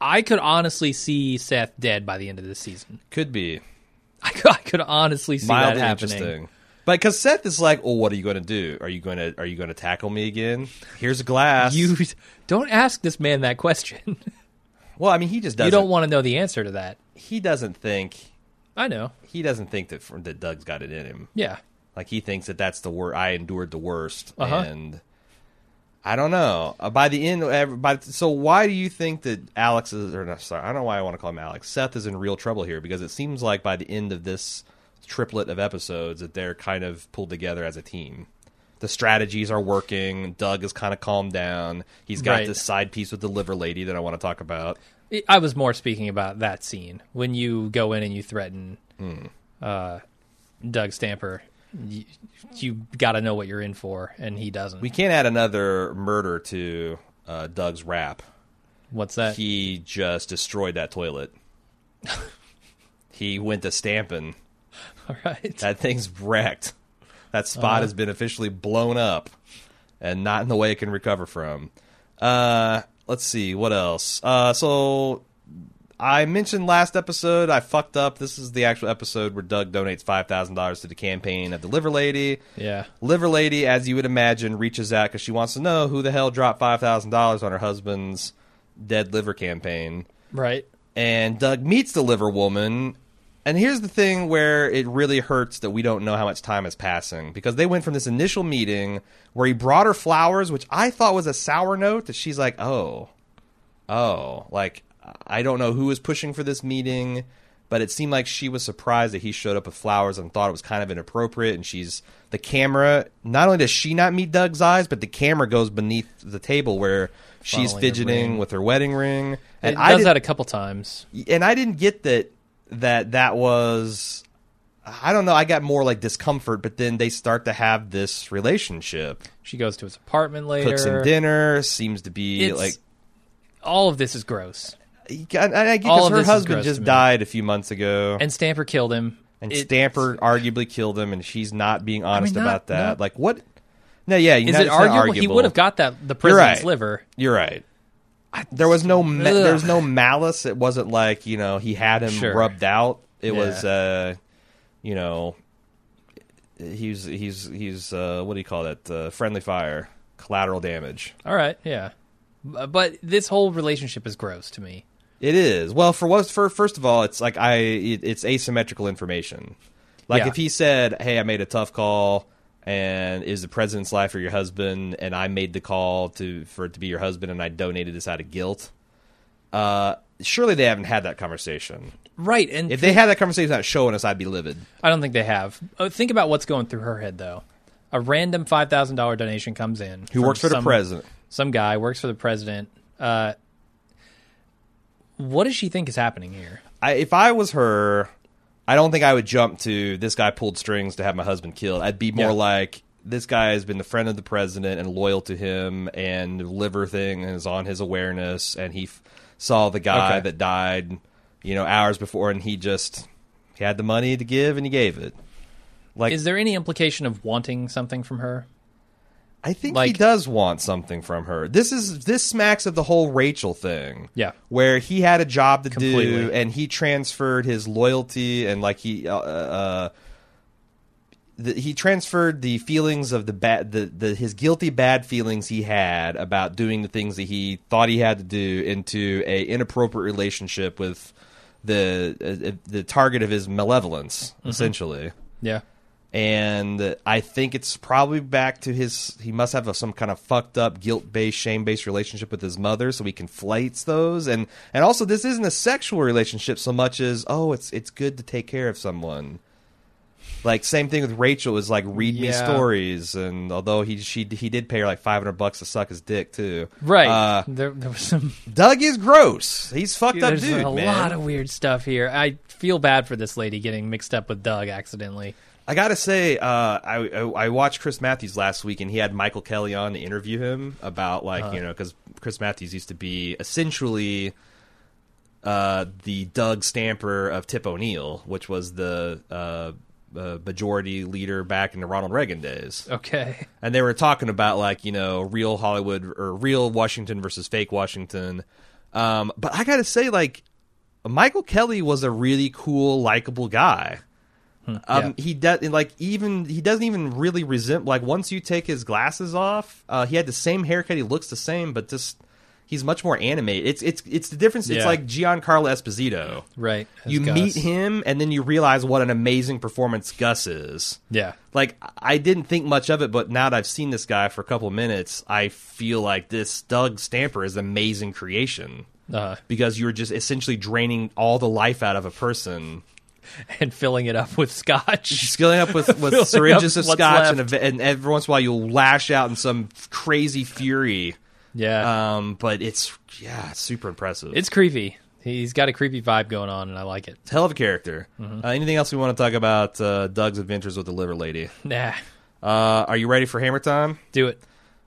I could honestly see Seth dead by the end of this season. Could be I could, I could honestly see that mildly happening. But because Seth is like, "Oh, what are you going to do? Are you going to are you going to tackle me again? Here's a glass." You don't ask this man that question. well, I mean, he just doesn't. you don't want to know the answer to that. he doesn't think I know. he doesn't think that that Doug's got it in him. Yeah. Like he thinks that that's the worst. I endured the worst, Uh-huh. and I don't know. Uh, by the end, by so why do you think that Alex is? Or no, sorry, I don't know why I want to call him Alex. Seth is in real trouble here because it seems like by the end of this triplet of episodes that they're kind of pulled together as a team. The strategies are working. Doug is kind of calmed down. He's got Right. this side piece with the liver lady that I want to talk about. I was more speaking about that scene when you go in and you threaten Hmm. uh, Doug Stamper. You, you got to know what you're in for, and he doesn't. We can't add another murder to uh, Doug's rap. What's that? he just destroyed that toilet. he went to stamping. All right. That thing's wrecked. That spot has been officially blown up and not in the way it can recover from. Uh, let's see what else. Uh, so I mentioned last episode I fucked up. This is the actual episode where Doug donates five thousand dollars to the campaign of the Liver Lady. yeah. Liver Lady, as you would imagine, reaches out because she wants to know who the hell dropped five thousand dollars on her husband's dead liver campaign Right. and Doug meets the liver woman. And here's the thing where it really hurts that we don't know how much time is passing because they went from this initial meeting where he brought her flowers, which I thought was a sour note, that she's like, oh, oh, like I don't know who was pushing for this meeting, but it seemed like she was surprised that he showed up with flowers and thought it was kind of inappropriate. And she's the camera. Not only does she not meet Doug's eyes, but the camera goes beneath the table where she's Following her fidgeting ring. with her wedding ring. And it I does did- that a couple times. and I didn't get that that that was I don't know, I got more like discomfort, but then they start to have this relationship. She goes to his apartment later. Cooks him dinner, seems to be It's- like All of this is gross. and I get all because of her this is husband gross just me. died a few months ago. And Stamper killed him. And It- Stamper arguably killed him, and she's not being honest not- about that. not- Like what? No, yeah, Is it arguable? He would have got that the president's right. liver. You're right. There was no ma- Ugh. there was no malice. It wasn't like you know he had him Sure. rubbed out. It Yeah. was uh, you know he's he's he's uh, what do you call that? Uh, friendly fire, collateral damage. All right, yeah. B- But this whole relationship is gross to me. It is well for what for first of all, it's like I it, it's asymmetrical information. Like Yeah. if he said, "Hey, I made a tough call." And is the president's life or your husband? And I made the call to for it to be your husband, and I donated this out of guilt. Uh, surely they haven't had that conversation. Right, and If they had that conversation without showing us, I'd be livid. I don't think they have. Oh, think about what's going through her head, though. A random five thousand dollar donation comes in. Who works for the president? Some guy works for the president. Uh, what does she think is happening here? I, if I was her, I don't think I would jump to this guy pulled strings to have my husband killed. I'd be more Yeah. like this guy has been the friend of the president and loyal to him, and the liver thing is on his awareness, and he f- saw the guy Okay. that died, you know, hours before, and he just he had the money to give, and he gave it. Like Is there any implication of wanting something from her? I think he does want something from her. This is this smacks of the whole Rachel thing. Yeah. where he had a job to do and he transferred his loyalty and like he uh, uh the, he transferred the feelings of the bad the, the his guilty bad feelings he had about doing the things that he thought he had to do into a inappropriate relationship with the uh, uh, the target of his malevolence essentially Yeah. And I think it's probably back to his. He must have a, some kind of fucked up, guilt based, shame based relationship with his mother, so he conflates those. And and also, this isn't a sexual relationship so much as oh, it's it's good to take care of someone. Like same thing with Rachel is like read me stories, and although he she he did pay her like five hundred bucks to suck his dick too. Right. Uh, there, there was some. Doug is gross. He's fucked up There's dude, a man. lot of weird stuff here. I feel bad for this lady getting mixed up with Doug accidentally. I gotta say, uh, I, I I watched Chris Matthews last week, and he had Michael Kelly on to interview him about like you know because Chris Matthews used to be essentially uh, the Doug Stamper of Tip O'Neill, which was the uh, uh, majority leader back in the Ronald Reagan days, Okay. and they were talking about like you know real Hollywood or real Washington versus fake Washington. Um, but I gotta say, like Michael Kelly was a really cool, likable guy. Yeah. Um, he does like even he doesn't even really resent like once you take his glasses off, uh, he had the same haircut. He looks the same, but just he's much more animated. It's it's it's the difference. It's like Giancarlo Esposito. Right. You Gus. meet him and then you realize what an amazing performance Gus is. Yeah. Like I didn't think much of it, but now that I've seen this guy for a couple of minutes, I feel like this Doug Stamper is an amazing creation Uh, because you're just essentially draining all the life out of a person and filling it up with scotch. skilling up with, with Filling syringes of scotch, and, and every once in a while you'll lash out in some crazy fury. Yeah. Um, but it's yeah, super impressive. It's it's creepy. He's got a creepy vibe going on, and I like it. hell of a character. Mm-hmm. Uh, anything else we want to talk about uh, Doug's adventures with the liver lady? Nah. Uh, are you ready for Hammer Time? Do it.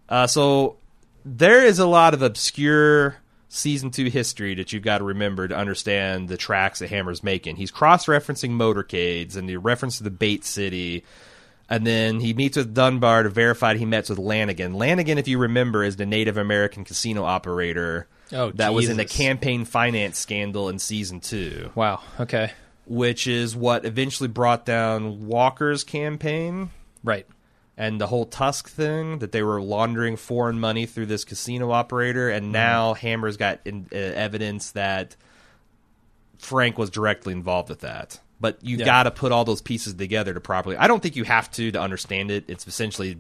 Uh, so there is a lot of obscure season two history that you've got to remember to understand the tracks that Hammer's making. He's cross-referencing motorcades and the reference to the Bait City. And then he meets with Dunbar to verify he met with Lanagin. Lanagin, if you remember, is the Native American casino operator Oh, that was in the campaign finance scandal in season two, Wow. Okay. which is what eventually brought down Walker's campaign Right. And the whole Tusk thing that they were laundering foreign money through this casino operator, Mm-hmm. and now Hammer's got in, uh, evidence that Frank was directly involved with that. But you Yeah. got to put all those pieces together to properly. I don't think you have to to understand it. It's essentially,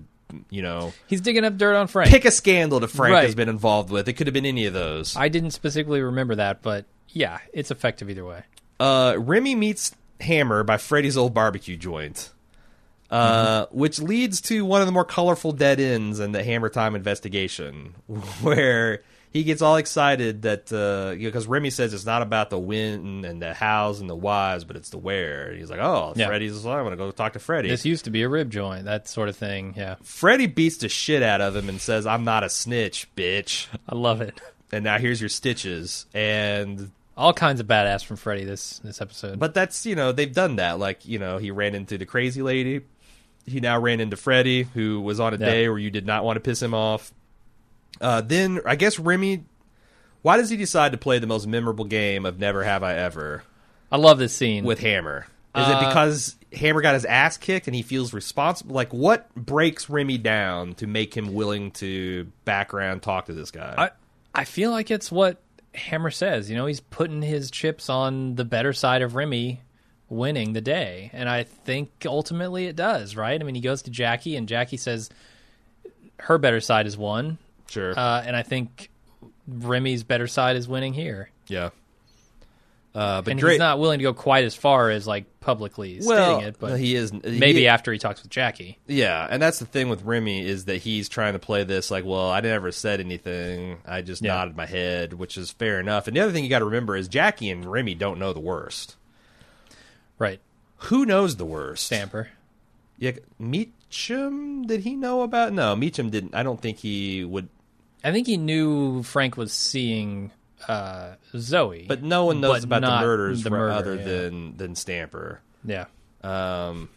you know, He's digging up dirt on Frank. pick a scandal that Frank Right. has been involved with. It could have been any of those. I didn't specifically remember that, but yeah, it's effective either way. uh, Remy meets Hammer by Freddy's old barbecue joint, uh, which leads to one of the more colorful dead ends in the Hammer Time investigation, where he gets all excited that because Remy says it's not about the when and the hows and the whys, but it's the where. And he's like, "Oh, Yeah. Freddy's. I'm gonna go talk to Freddy." This used to be a rib joint, that sort of thing. Yeah. Freddy beats the shit out of him and says, "I'm not a snitch, bitch." I love it. And now here's your stitches. And All kinds of badass from Freddy this this episode. But that's you know they've done that. Like you know he ran into the crazy lady. He now ran into Freddy, who was on a Yeah. day where you did not want to piss him off. Uh, then I guess Remy. Why does he decide to play the most memorable game of Never Have I Ever I love this scene. with Hammer? Is it Uh, because Hammer got his ass kicked and he feels responsible? Like what breaks Remy down to make him willing to background talk to this guy? I I feel like it's what Hammer says. You know, he's putting his chips on the better side of Remy winning the day, and I think ultimately it does. Right? I mean, he goes to Jackie, and Jackie says her better side is won, sure. uh, and I think Remy's better side is winning here, Yeah. Uh, but and he's not willing to go quite as far as like publicly well, stating it. But he is maybe after he talks with Jackie. Yeah, and that's the thing with Remy is that he's trying to play this like, well, I never said anything. I just Yeah. nodded my head, which is fair enough. And the other thing you got to remember is Jackie and Remy don't know the worst. Right, Who knows the worst? Stamper. Yeah, Meacham. Did he know about? No, Meacham didn't. I don't think he would. I think he knew Frank was seeing uh, Zoe, But no one knows about the murders the murder, other yeah. than than Stamper. yeah. Um,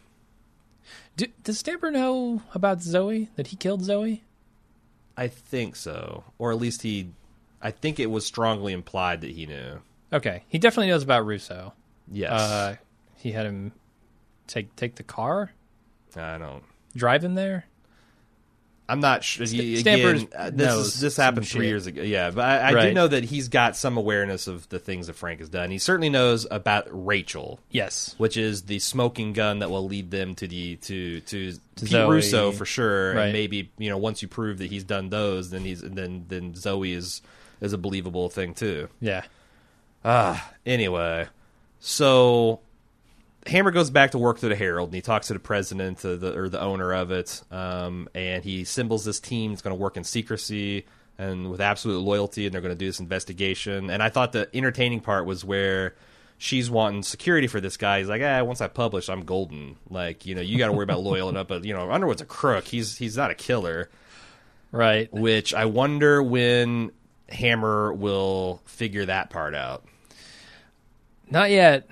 Do, does Stamper know about Zoe? That he killed Zoe? I think so, or at least he. I think it was strongly implied that he knew. Okay, he definitely knows about Russo. Yes, Uh, he had him take take the car, I don't. drive him there. I'm not sure. Again, Stampers uh, this is, this happened three shit. years ago. Yeah, but I, I do know that he's got some awareness of the things that Frank has done. He certainly knows about Rachel, Yes. which is the smoking gun that will lead them to the to to, to Pete Zoe. Russo for sure. Right. And maybe you know once you prove that he's done those, then he's then then Zoe is is a believable thing too. Yeah. Ah, anyway, so Hammer goes back to work through the Herald, and he talks to the president uh, the, or the owner of it, um, and he symbols this team is going to work in secrecy and with absolute loyalty, and they're going to do this investigation. And I thought the entertaining part was where she's wanting security for this guy. He's like, ah, once I publish, I'm golden. Like, you know, you got to worry about loyal enough, but you know, Underwood's a crook. He's he's not a killer Right. which I wonder when Hammer will figure that part out. Not yet.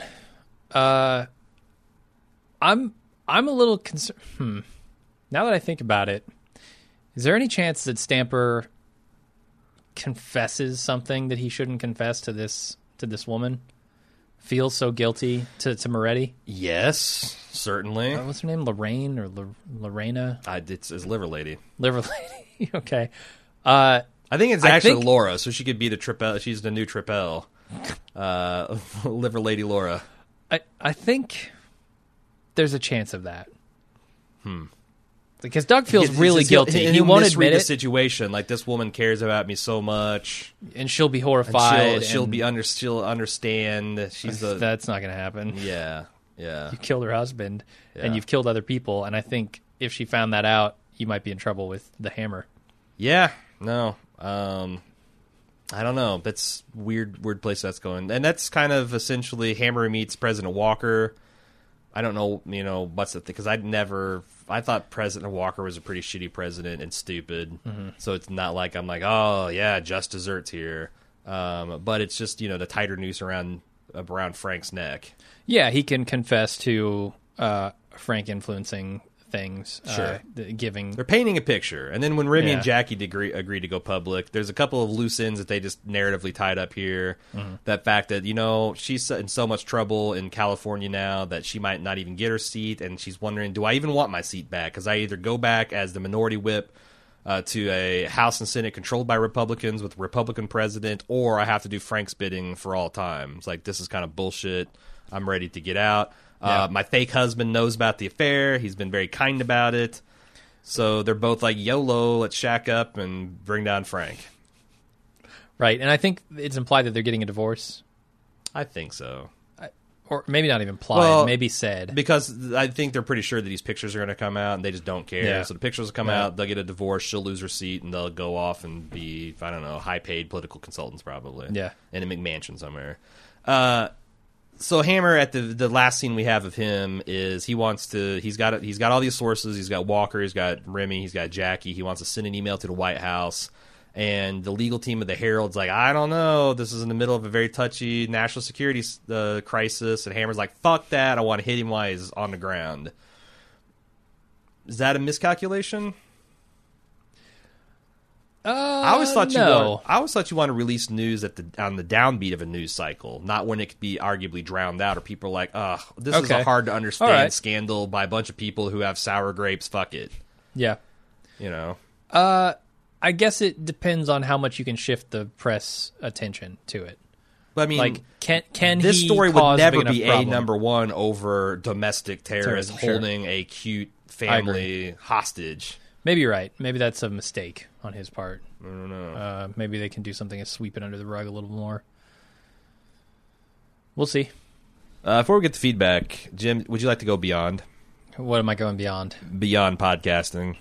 Uh, I'm I'm a little concerned. Hmm. Now that I think about it, is there any chance that Stamper confesses something that he shouldn't confess to this to this woman? Feels so guilty to to Moretti. Yes, certainly. Uh, What's her name? Lorraine or L- Lorena? I, it's his liver lady. Liver lady. okay. Uh, I think it's I actually think- Laura, so she could be the Tripel. She's the new Tripel. Uh, liver lady Laura. I I think there's a chance of that. Hmm. Because Doug feels really guilty. and He he'll won't admit the it, situation. Like this woman cares about me so much, and she'll be and horrified. she'll, she'll and be under. She'll understand. She's a That's not going to happen. yeah, yeah. You killed her husband, Yeah. and you've killed other people. And I think if she found that out, you might be in trouble with the hammer. Yeah, no. Um I don't know. That's weird weird place that's going. And that's kind of essentially Hammer meets President Walker. I don't know, you know, what's the thing cuz I'd never I thought President Walker was a pretty shitty president and stupid. So it's not like I'm like, "Oh, yeah, just desserts here." Um but it's just, you know, the tighter noose around around Frank's neck. Yeah, he can confess to uh, Frank influencing things. Sure. uh, th- giving. They're painting a picture, and then when Remy Yeah. and Jackie agree, agree to go public, there's a couple of loose ends that they just narratively tied up here. Mm-hmm. That fact that you know she's in so much trouble in California now that she might not even get her seat, and she's wondering, do I even want my seat back? Because I either go back as the minority whip uh, to a House and Senate controlled by Republicans with a Republican president, or I have to do Frank's bidding for all time. It's like this is kind of bullshit. I'm ready to get out. Uh, Yeah. my fake husband knows about the affair. He's been very kind about it. So they're both like YOLO, let's shack up and bring down Frank. Right, and I think it's implied that they're getting a divorce, I think so. or maybe not even implied, Well, maybe said. Because I think they're pretty sure that these pictures are going to come out and they just don't care. Yeah. So the pictures will come Yeah. out, they'll get a divorce, she'll lose her seat, and they'll go off and be, I don't know, high paid political consultants probably. Yeah. In a McMansion somewhere. Uh, so Hammer at the the last scene we have of him is he wants to he's got he's got all these sources. He's got Walker he's got Remy he's got Jackie. He wants to send an email to the White House. And the legal team of the Herald's like I don't know. This is in the middle of a very touchy national security uh, crisis. And Hammer's like fuck that. I want to hit him while he's on the ground. Is that a miscalculation Uh, I always thought you no. want, I always thought you want to release news at the on the downbeat of a news cycle, not when it could be arguably drowned out or people are like, "Ugh, this is a hard to understand right. scandal by a bunch of people who have sour grapes. Fuck it." Yeah. You know. Uh, I guess it depends on how much you can shift the press attention to it. But I mean, Like, can can this story would never be enough a problem? number 1 over domestic terrorists Terrorism, sure. holding a cute family hostage. Maybe you're right. Maybe that's a mistake on his part. I don't know. Uh, maybe they can do something to sweep it under the rug a little more. We'll see. Uh, before we get the feedback, Jim, would you like to go beyond What am I going beyond? beyond podcasting?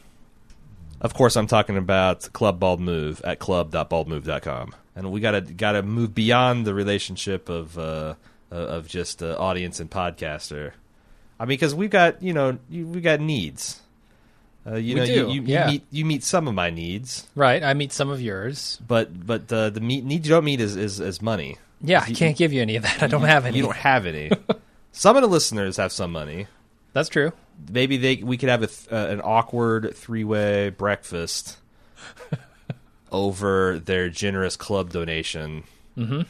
Of course, I'm talking about Club Bald Move at club.baldmove.com, and we gotta gotta move beyond the relationship of uh, of just uh, audience and podcaster. I mean, because we've got you know we got needs. Uh, you We know, do, you, you, yeah. you meet you meet some of my needs, Right. I meet some of yours. but but uh, the meet, need you don't meet is, is is money. Yeah, I can't give you any of that. I don't have any. You don't have any. some of the listeners have some money. That's true. maybe they we could have a th- uh, an awkward three way breakfast over their generous club donation. Mm-hmm.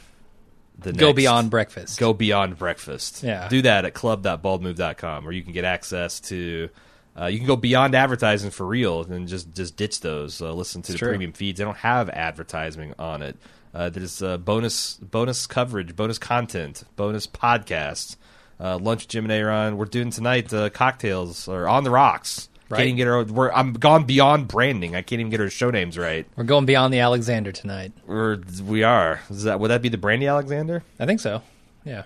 The Go next- beyond breakfast. Go beyond breakfast. Yeah. Do that at club.baldmove.com where you can get access to. Uh, you can go beyond advertising for real and just just ditch those. Uh, listen to It's the true. premium feeds; they don't have advertising on it. Uh, there's uh, bonus bonus coverage, bonus content, bonus podcasts. Uh, lunch Jim and Aaron. We're doing tonight uh, cocktails or on the rocks. Right. Can't even get our. We're, I'm gone beyond branding. I can't even get our show names right. We're going beyond the Alexander tonight. Or we are. Is that would that be the Brandy Alexander? I think so. Yeah.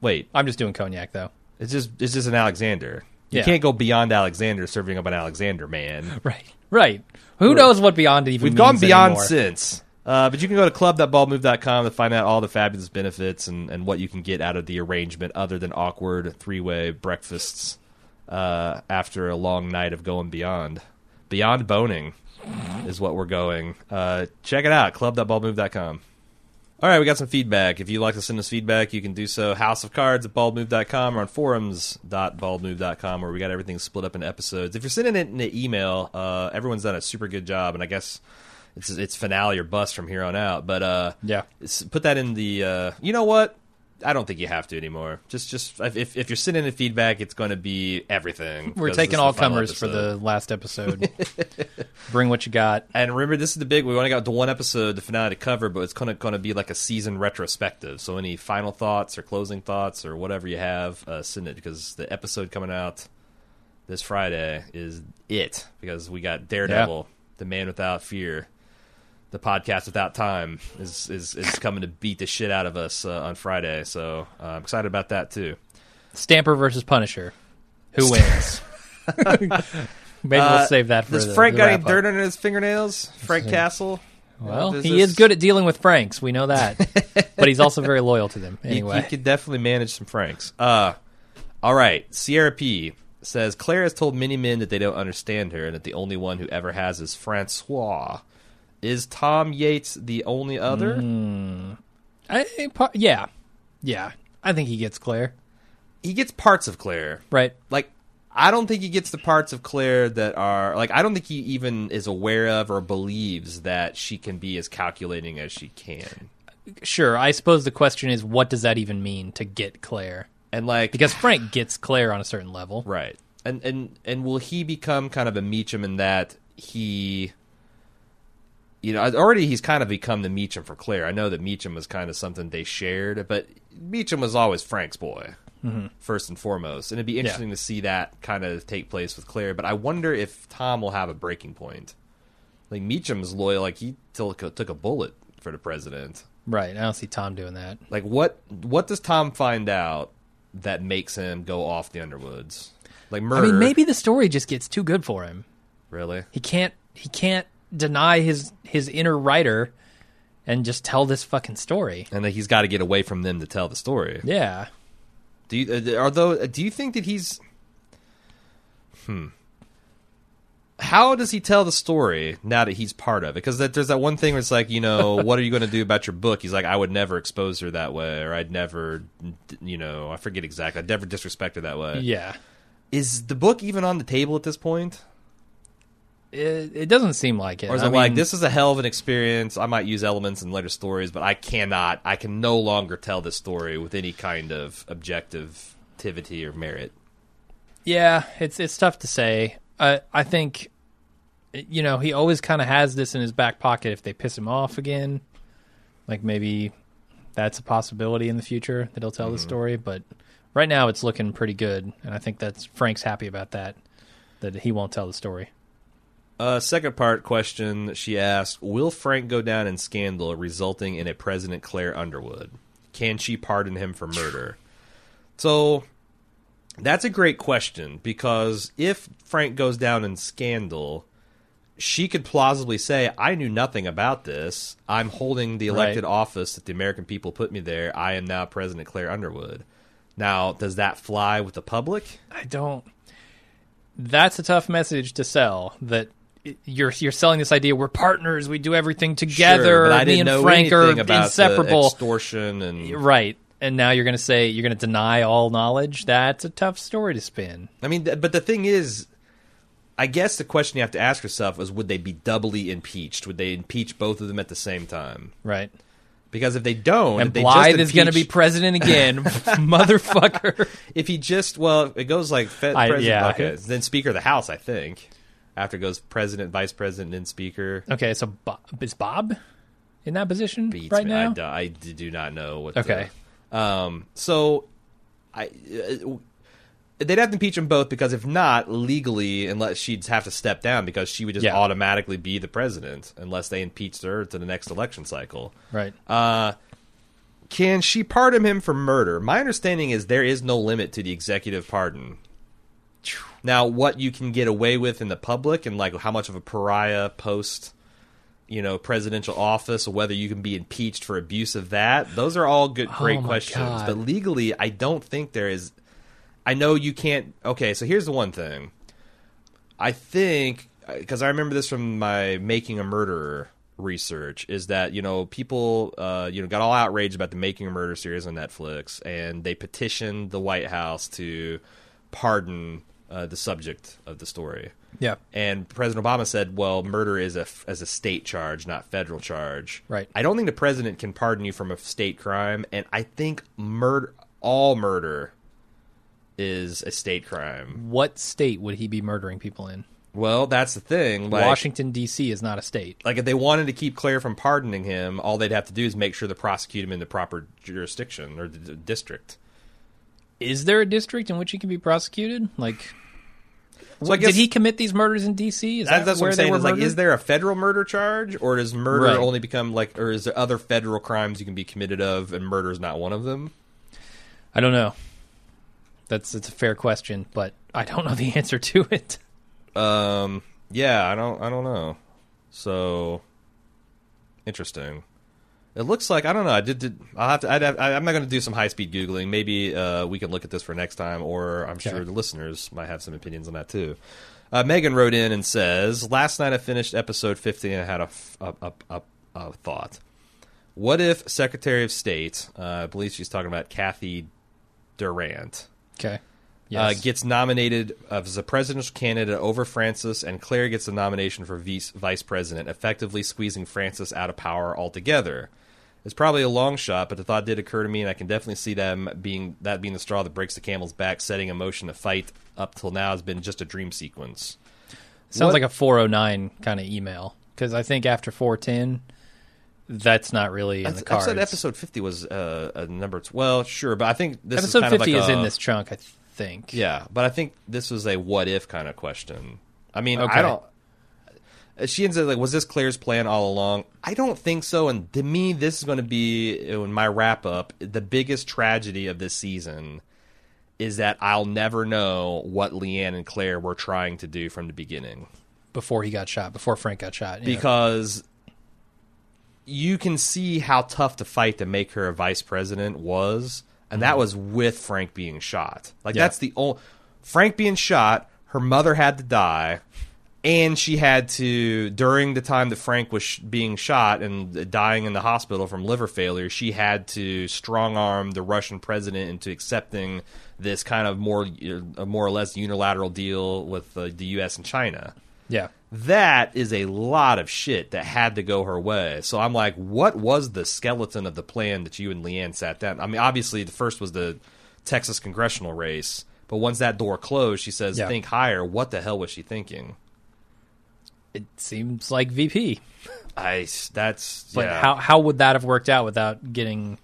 Wait, I'm just doing cognac though. it's just it's just an Alexander. You Yeah. can't go beyond Alexander serving up an Alexander, man. Right. Right. Who knows what beyond even We've gone beyond anymore. since. Uh, but you can go to club.baldmove.com to find out all the fabulous benefits and, and what you can get out of the arrangement other than awkward three way breakfasts uh, after a long night of going beyond. Beyond boning is what we're going. Uh, check it out, club.baldmove.com. All right, we got some feedback. If you'd like to send us feedback, you can do so House of Cards at baldmove.com or on forums.baldmove.com where we got everything split up in episodes. If you're sending it in an email, uh, everyone's done a super good job, and I guess it's it's finale or bust from here on out. But uh, Yeah. put that in the. Uh, you know what? I don't think you have to anymore. Just just if if you're sending in feedback, it's going to be everything. We're taking all comers for the last episode. Bring what you got. And remember, this is the big. We only got the one episode, the finale to cover, but it's going to going to be like a season retrospective. So any final thoughts or closing thoughts or whatever you have, uh, send it because the episode coming out this Friday is it because we got Daredevil, the Man Without Fear, the podcast without time is is is coming to beat the shit out of us uh, on Friday. So uh, I'm excited about that too. Stamper versus Punisher. Who wins? Maybe Uh, we'll save that for Does the, Frank the got any dirt under his fingernails? Frank Castle. Well, he this- is good at dealing with Franks. We know that, but he's also very loyal to them. Anyway, you, could definitely manage some Franks. Uh, all right. Sierra P says Claire has told many men that they don't understand her, and that the only one who ever has is Francois. Is Tom Yates the only other? Hmm. I, pa- yeah, yeah. I think he gets Claire He gets parts of Claire. right. Like, I don't think he gets the parts of Claire that are like. I don't think he even is aware of or believes that she can be as calculating as she can. Sure. I suppose the question is, what does that even mean to get Claire? And like, Because Frank gets Claire on a certain level. Right. And and and will he become kind of a Meacham in that he you know, already he's kind of become the Meacham for Claire. I know that Meacham was kind of something they shared, but Meacham was always Frank's boy, mm-hmm. first and foremost. And it'd be interesting to see that kind of take place with Claire. But I wonder if Tom will have a breaking point. Like Meacham's loyal, like he took a, took a bullet for the president. Right. I don't see Tom doing that. Like what what does Tom find out that makes him go off the Underwoods? Like murder. I mean, maybe the story just gets too good for him. really. He can't. He can't deny his his inner writer and just tell this fucking story. and that he's got to get away from them to tell the story. Yeah. Do you, uh, although, do you think that he's, hmm, how does he tell the story now that he's part of it? Because that, there's that one thing where it's like, you know, what are you going to do about your book? He's like, I would never expose her that way, or I'd never, you know, I forget exactly, I'd never disrespect her that way. Yeah. Is the book even on the table at this point? It, it doesn't seem like it. Or is I it like mean, this is a hell of an experience? I might use elements in later stories, but I cannot. I can no longer tell this story with any kind of objectivity or merit. Yeah, it's it's tough to say. I I think, you know, he always kind of has this in his back pocket if they piss him off again. Like maybe that's a possibility in the future that he'll tell the mm-hmm. story. But right now, it's looking pretty good, and I think that's Frank's happy about that. That he won't tell the story. Uh, second part question she asked Will Frank go down in scandal resulting in a President Claire Underwood? Can she pardon him for murder? So that's a great question because if Frank goes down in scandal, she could plausibly say, I knew nothing about this. I'm holding the elected Right. office that the American people put me there. I am now President Claire Underwood. Now, does that fly with the public? I don't. That's a tough message to sell. That you're you're selling this idea we're partners. We do everything together. Sure, Me and Frank are anything about the inseparable. extortion and right. And now you're going to say you're going to deny all knowledge. That's a tough story to spin. I mean, but the thing is, I guess the question you have to ask yourself is: Would they be doubly impeached? Would they impeach both of them at the same time? Right. Because if they don't, And they Blythe just is going to be president again, motherfucker. if he just well, it goes like Fed, I- president, yeah, okay. then Speaker of the House, I think. After it goes President, Vice President, and Speaker. Okay, so Bob, is Bob in that position Beats right me. now? I, do, I do not know what. Okay. the- um. So, I. Uh, They'd have to impeach them both because if not, legally, unless she'd have to step down because she would just Yeah. automatically be the president unless they impeached her to the next election cycle. Right. Uh, can she pardon him for murder? My understanding is there is no limit to the executive pardon. Now, what you can get away with in the public and like how much of a pariah post, you know, presidential office, or whether you can be impeached for abuse of that, those are all good, great Oh questions. God. But legally, I don't think there is. I know you can't. Okay, so here's the one thing. I think because I remember this from my making a murderer research is that you know people uh, you know got all outraged about the making a murder series on Netflix and they petitioned the White House to pardon uh, the subject of the story. Yeah. And President Obama said, "Well, murder is a as a state charge, not federal charge." Right. I don't think the president can pardon you from a state crime, and I think murder, all murder, is a state crime. What state would he be murdering people in? Well, that's the thing. Like, Washington D.C. is not a state. like if they wanted to keep Claire from pardoning him, all they'd have to do is make sure to prosecute him in the proper jurisdiction or the, the district. Is there a district in which he can be prosecuted? Like, So guess did he commit these murders in D.C.? Is That, that that's where what I'm they saying. were Is like, is there a federal murder charge, or does murder Right. only become like, or is there other federal crimes you can be committed of, and murder is not one of them? I don't know. That's it's a fair question, but I don't know the answer to it. Um, yeah, I don't, I don't know. So interesting. It looks like I don't know. I did. did I'll have to. I'd have, I, I'm not going to do some high speed googling. Maybe uh, we can look at this for next time, or I'm sure the listeners might have some opinions on that too. Uh, Megan wrote in and says, "Last night I finished episode 50 and I had a, f- a, a, a, a thought. What if Secretary of State, uh, I believe she's talking about Kathy Durant, Okay. uh, gets nominated as a presidential candidate over Francis, and Claire gets the nomination for vice, vice president, effectively squeezing Francis out of power altogether. It's probably a long shot, but the thought did occur to me, and I can definitely see them being that being the straw that breaks the camel's back. Setting in motion a fight up till now has been just a dream sequence. Sounds What- like a 409 kind of email because I think after 410, that's not really in I, the th- I said episode fifty was uh, a number. T- well, sure, but I think this Episode is kind 50 of is like in this chunk, I think. Yeah, but I think this was a what if kind of question. I mean, Okay. I don't. She ends up like, was this Claire's plan all along? I don't think so. And to me, this is going to be in my wrap up. The biggest tragedy of this season is that I'll never know what LeAnn and Claire were trying to do from the beginning Before he got shot, before Frank got shot. yeah. because you can see how tough the fight to make her a vice president was, and that mm-hmm. was with Frank being shot. Like Yeah. that's the only Frank being shot. Her mother had to die, and she had to during the time that Frank was sh- being shot and dying in the hospital from liver failure. She had to strong arm the Russian president into accepting this kind of more, a more or less unilateral deal with uh, the U.S. and China yeah. that is a lot of shit that had to go her way. So I'm like, what was the skeleton of the plan that you and LeAnn sat down? I mean, obviously, the first was the Texas congressional race, but once that door closed, she says, Yeah. think higher. What the hell was she thinking? It seems like VP. I, that's, But yeah. how, how would that have worked out without getting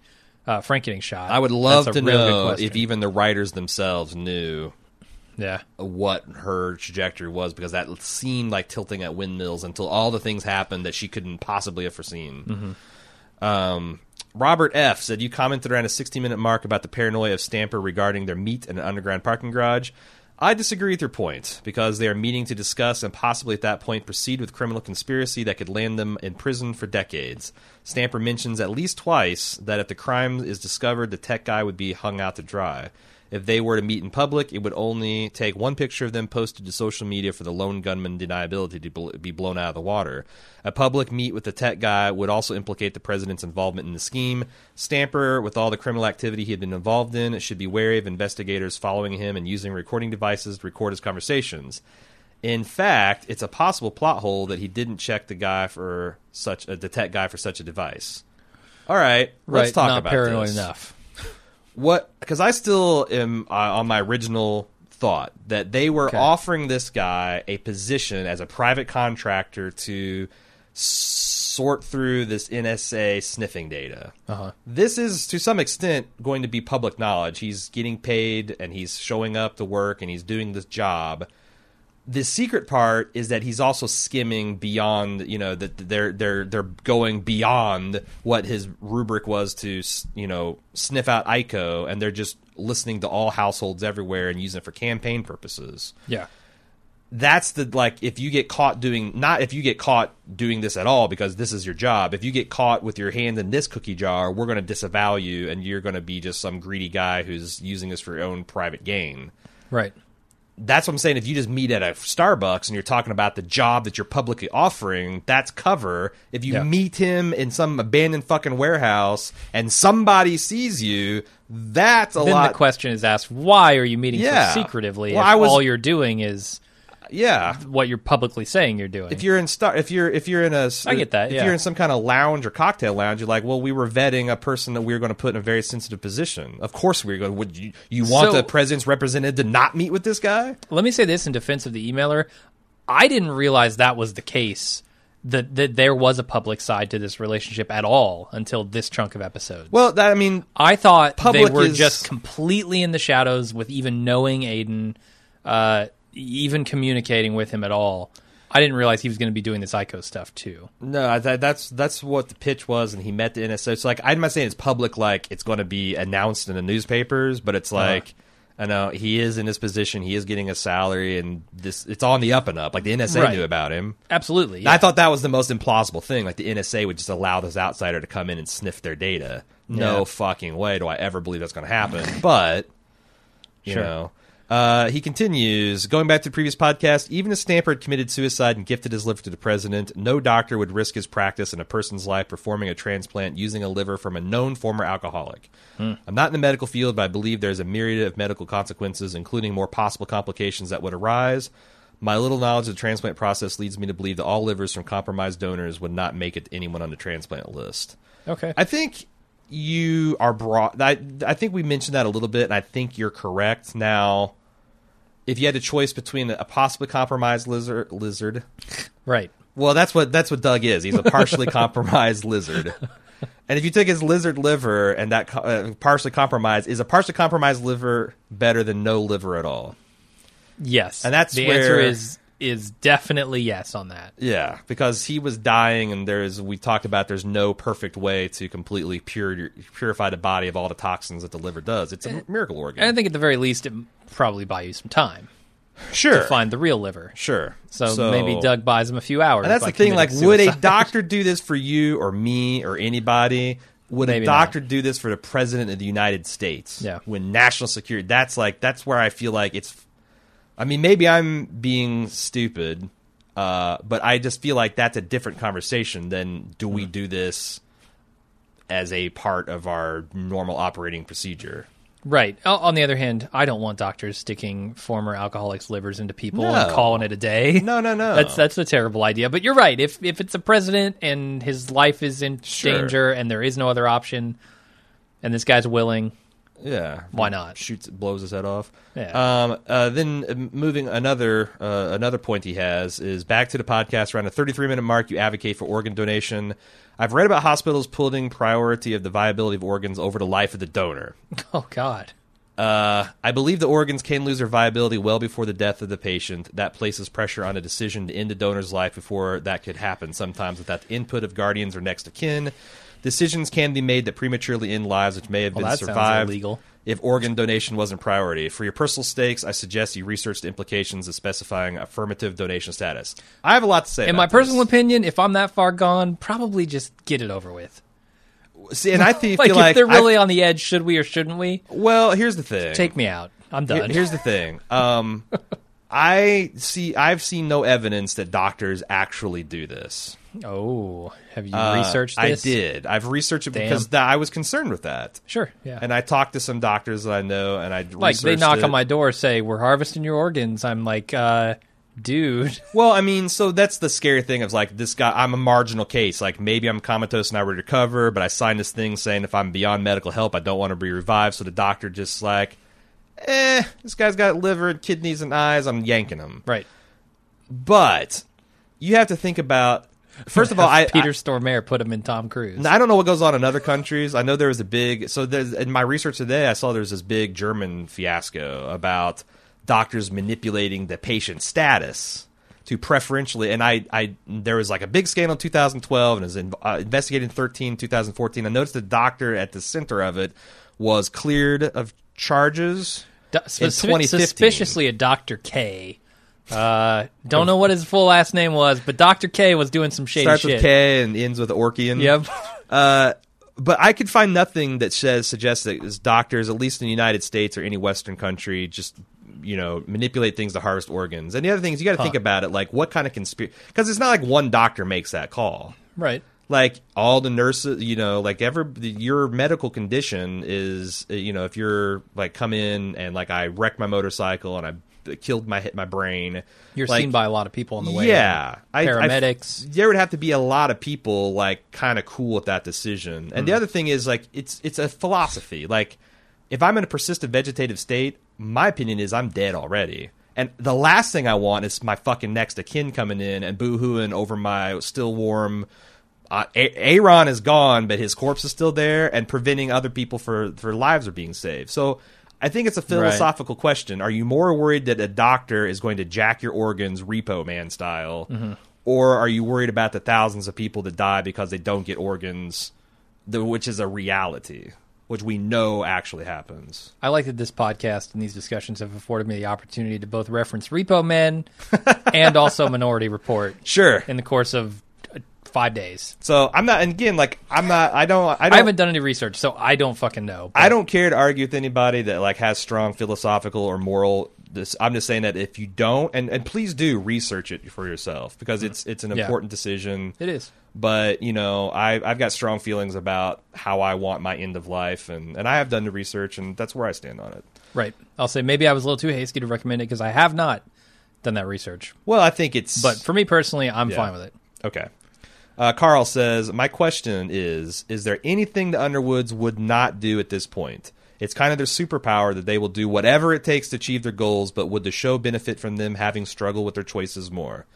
uh, Frank getting shot? I would love to know if even the writers themselves knew Yeah. what her trajectory was because that seemed like tilting at windmills until all the things happened that she couldn't possibly have foreseen. Um, Robert F said you commented around a 60 minute mark about the paranoia of Stamper regarding their meet in an underground parking garage. I disagree with your point because they are meeting to discuss and possibly at that point proceed with criminal conspiracy that could land them in prison for decades. Stamper mentions at least twice that if the crime is discovered, the tech guy would be hung out to dry. If they were to meet in public, it would only take one picture of them posted to social media for the lone gunman deniability to bl- be blown out of the water. A public meet with the tech guy would also implicate the president's involvement in the scheme. Stamper, with all the criminal activity he had been involved in, should be wary of investigators following him and using recording devices to record his conversations. In fact, it's a possible plot hole that he didn't check the guy for such a the tech guy for such a device. All right, let's right. talk Not about paranoid this enough. What because I still am uh, on my original thought that they were Okay. offering this guy a position as a private contractor to sort through this NSA sniffing data. Uh-huh. This is to some extent going to be public knowledge. He's getting paid and he's showing up to work and he's doing this job. The secret part is that he's also skimming beyond, you know, that they're they're they're going beyond what his rubric was to, you know, sniff out ICO, and they're just listening to all households everywhere and using it for campaign purposes Yeah. that's the like if you get caught doing not if you get caught doing this at all because this is your job if you get caught with your hand in this cookie jar we're going to disavow you and you're going to be just some greedy guy who's using this for your own private gain Right. That's what i'm saying if you just meet at a starbucks and you're talking about the job that you're publicly offering that's cover if you Yeah. meet him in some abandoned fucking warehouse and somebody sees you that's a then lot the question is asked: Why are you meeting Yeah. so secretively? Well, if was- all you're doing is yeah what you're publicly saying you're doing. if you're in star if you're if you're in a I get that, if yeah. you're in some kind of lounge or cocktail lounge you're like well we were vetting a person that we were going to put in a very sensitive position of course we are going would you you want So- the president's representative to not meet with this guy Let me say this in defense of the emailer: I didn't realize that was the case. That that there was a public side to this relationship at all until this chunk of episodes. well that i mean I thought Public they were is- just completely in the shadows with even knowing Aidan, uh, even communicating with him at all. I didn't realize he was going to be doing this ICO stuff too. no that, that's that's what the pitch was and he met the NSA it's like i'm not saying it's public like it's going to be announced in the newspapers but it's Uh-huh. like I know he is in this position. He is getting a salary, and this it's on the up and up. Like the NSA Right. knew about him. Absolutely, I thought that was the most implausible thing. Like the NSA would just allow this outsider to come in and sniff their data. No Yeah. fucking way do I ever believe that's going to happen. But you Sure. know, uh, he continues going back to the previous podcast. Even if Stamper had committed suicide and gifted his liver to the president, no doctor would risk his practice in a person's life performing a transplant using a liver from a known former alcoholic. I'm not in the medical field, but I believe there's a myriad of medical consequences, including more possible complications that would arise. My little knowledge of the transplant process leads me to believe that all livers from compromised donors would not make it to anyone on the transplant list. okay. I think you are brought. I, I think we mentioned that a little bit, and I think you're correct. Now, if you had a choice between a possibly compromised lizard, lizard, right. well, that's what that's what Doug is. He's a partially compromised lizard. And if you take his lizard liver and that uh, partially compromised, is a partially compromised liver better than no liver at all? Yes, And that's the where- answer is is definitely yes on that. Yeah, because he was dying, and there's we talked about there's no perfect way to completely pure, purify the body of all the toxins that the liver does. It's a miracle organ. And I think at the very least, it probably buy you some time sure, to find the real liver. sure. So, maybe Doug buys him a few hours. And that's the thing. Like, committing would a doctor do this for you or me or anybody? Would Maybe a doctor do this for the president of the United States? Yeah. When national security, that's like that's where I feel like it's. I mean, maybe I'm being stupid, uh, but I just feel like that's a different conversation than do we do this as a part of our normal operating procedure? Right. On the other hand, I don't want doctors sticking former alcoholics' livers into people and calling it a day. No, no, no. That's that's a terrible idea. But you're right. If if it's a president and his life is in Sure. danger and there is no other option, and this guy's willing, Yeah, Why not? Shoots, blows his head off. Yeah. Um. Uh, then uh, moving another uh, another point he has is back to the podcast around the 33 minute mark. You advocate for organ donation. I've read about hospitals putting priority of the viability of organs over the life of the donor. oh god, Uh, I believe the organs can lose their viability well before the death of the patient. That places pressure on a decision to end the donor's life before that could happen, sometimes without the input of guardians or next of kin. Decisions can be made that prematurely end lives which may have Well, been survived illegal. if organ donation wasn't priority. For your personal stakes, I suggest you research the implications of specifying affirmative donation status. I have a lot to say. In my personal this. opinion, if I'm that far gone, probably just get it over with. See, and I think, Like, feel if they're I- really on the edge, should we or shouldn't we? well, here's the thing. Take me out. I'm Here- done. Here's the thing. Um, I see. I've seen no evidence that doctors actually do this. oh, have you Uh, researched This? I did. I've researched it Damn. because that, I was concerned with that, Sure. Yeah. and I talked to some doctors that I know, and I like they knock it. on my door, say we're harvesting your organs. I'm like, uh, dude. Well, I mean, so that's the scary thing of like this guy. I'm a marginal case. Like maybe I'm comatose and I would recover, but I signed this thing saying if I'm beyond medical help, I don't want to be revived. So the doctor just like, eh, this guy's got liver, and kidneys, and eyes. I'm yanking him. Right. But you have to think about. First of all, I, Peter Stormare put him in Tom Cruise. I don't know what goes on in other countries. I know there was a big so there's in my research today. I saw there's this big German fiasco about doctors manipulating the patient status to preferentially. And I, I there was like a big scandal in 2012 and it was in, uh, investigated in 13 2014. I noticed the doctor at the center of it was cleared of charges. Do- in specific- 2015. suspiciously a Dr. K. Uh, don't know what his full last name was, but Dr. K was doing some shady Starts shit. with K and ends with Orkian. Yep. Uh, but I could find nothing that says suggests that as doctors, at least in the United States or any Western country, just you know manipulate things to harvest organs. And the other thing is you got to think about it, like what kind of conspiracy? Because it's not like one doctor makes that call. right. Like all the nurses, you know, like every your medical condition is, you know, if you're like come in and like I wrecked my motorcycle and I killed my hit my brain, You're like, seen by a lot of people on the way. yeah, I- I- Paramedics. there would have to be a lot of people like kind of cool with that decision. And the Hmm. other thing is like it's it's a philosophy. Like if I'm in a persistent vegetative state, my opinion is I'm dead already. And the last thing I want is my fucking next of kin coming in and boohooing over my still warm. Uh, A- Aaron is gone, but his corpse is still there, and preventing other people for for lives are being saved. So. I think it's a philosophical question. Are you more worried that a doctor is going to jack your organs repo man style, Mm-hmm. or are you worried about the thousands of people that die because they don't get organs, the, which is a reality, which we know actually happens? I like that this podcast and these discussions have afforded me the opportunity to both reference Repo Men and also Minority Report Sure. in the course of five days. So I'm not, and again, like I'm not, I don't, I don't, I haven't done any research, so I don't fucking know. I don't care to argue with anybody that like has strong philosophical or moral. This, I'm just saying that if you don't, and, and please do research it for yourself because it's it's an Yeah. important decision. It is. but you know I, i've got strong feelings about how i want my end of life and, and i have done the research and that's where i stand on it Right. I'll say maybe I was a little too hasty to recommend it because I have not done that research. well i think it's But for me personally, I'm Yeah. fine with it. okay uh, carl says my question is is there anything the underwoods would not do at this point it's kind of their superpower that they will do whatever it takes to achieve their goals but would the show benefit from them having struggled with their choices more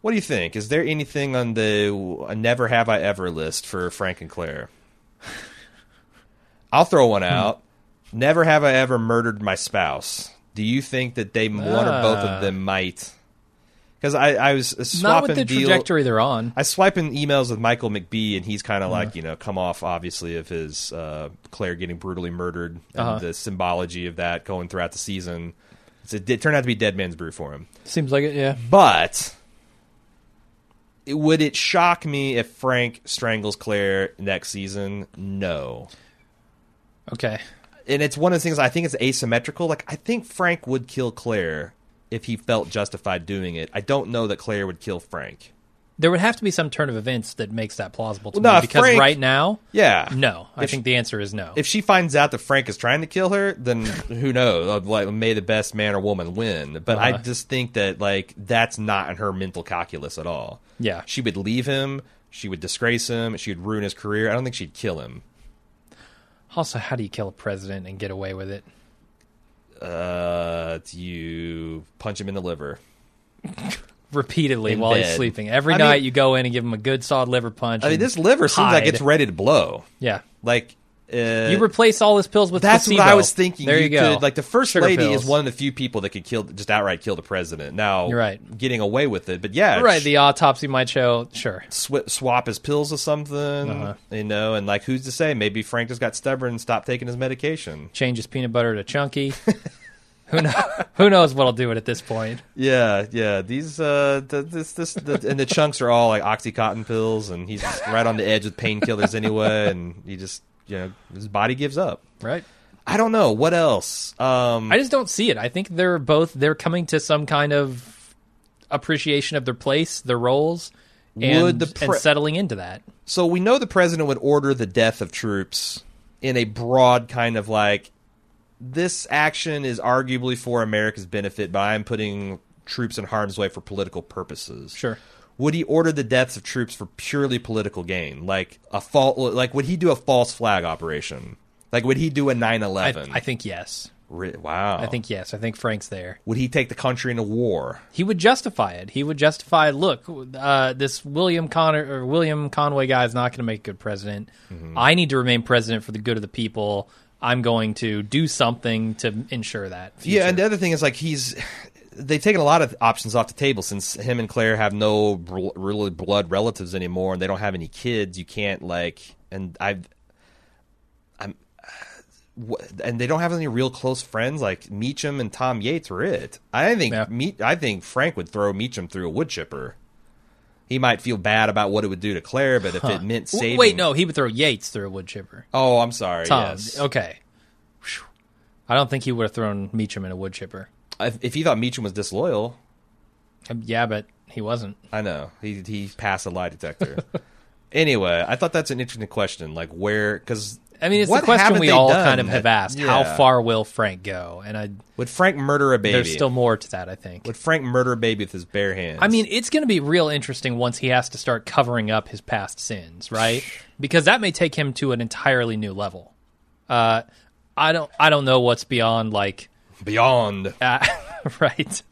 what do you think is there anything on the uh, never have i ever list for frank and claire I'll throw one out. Never have I ever murdered my spouse. Do you think that they one or both Ah. of them might? Because I, I was Not swapping with the deal- trajectory they're on. I swiping emails with Michael McBee, and he's kind Uh-huh. of like you know come off obviously of his uh, Claire getting brutally murdered and Uh-huh. the symbology of that going throughout the season. It's a, it turned out to be Dead Man's Brew for him. Seems like it, yeah. But it- would it shock me if Frank strangles Claire next season? No. Okay. and it's one of the things I think it's asymmetrical. Like I think Frank would kill Claire if he felt justified doing it. I don't know that Claire would kill Frank. There would have to be some turn of events that makes that plausible to Well, me if because Frank- right now, Yeah, no. I If- think the answer is no. If she finds out that Frank is trying to kill her, then who knows? Like, may the best man or woman win. But I Uh-huh. just think that like that's not in her mental calculus at all. yeah. She would leave him. She would disgrace him. She would ruin his career. I don't think she'd kill him. Also, how do you kill a president and get away with it? Uh, you punch him in the liver. Repeatedly In while he's sleeping. Every I night mean- you go in and give him a good solid liver punch. I mean, this liver seems like it's ready to blow. Yeah. Like Uh, You replace all his pills with that's placebo. what I was thinking. There you, go. Could, like the first Sugar lady pills. is one of the few people that could kill, just outright kill the president. Now, You're right. getting away with it, but yeah, Right, the autopsy might show. Sure. sw- swap his pills or something, Uh-huh. you know, and like who's to say? Maybe Frank just got stubborn and stopped taking his medication. Change his peanut butter to chunky. who knows? Who knows what'll do it at this point? Yeah, yeah. These uh, the, this this the, and the chunks are all like oxycontin pills, and he's right on the edge with painkillers anyway, and he just you know his body gives up. Right. I don't know what else. Um, I just don't see it. I think they're both they're coming to some kind of appreciation of their place, their roles, and, the pre- and settling into that. so we know the president would order the death of troops in a broad kind of like this action is arguably for America's benefit, but I'm putting troops in harm's way for political purposes. Sure. Would he order the deaths of troops for purely political gain, like a fault? Like would he do a false flag operation? Like would he do a 9/11? I, I think yes. Wow. I think yes. I think Frank's there. would he take the country into war? He would justify it. He would justify. Look, uh, this William Connor or William Conway guy is not going to make a good president. Mm-hmm. I need to remain president for the good of the people. I'm going to do something to ensure that. Yeah, and the other thing is like he's they've taken a lot of options off the table since him and Claire have no bl- really blood relatives anymore, and they don't have any kids. You can't like, and I've, I'm, uh, wh- and they don't have any real close friends. Like Meacham and Tom Yates were it. I think Yeah. Me- I think Frank would throw Meacham through a wood chipper. He might feel bad about what it would do to Claire, but if it meant saving, Wait, no, he would throw Yates through a wood chipper. Oh, I'm sorry. Tom, Yes. okay. I don't think he would have thrown Meacham in a wood chipper. If, if he thought Meacham was disloyal, Um, Yeah, but he wasn't. I know he he passed a lie detector. anyway, I thought that's an interesting question. Like where? Because I mean, it's the question we all kind of that- have asked. Yeah. How far will Frank go? And I, would Frank murder a baby? there's still more to that. I think. would Frank murder a baby with his bare hands? I mean, it's going to be real interesting once he has to start covering up his past sins, right? Because that may take him to an entirely new level. Uh, I don't, I don't know what's beyond like, beyond. uh, right?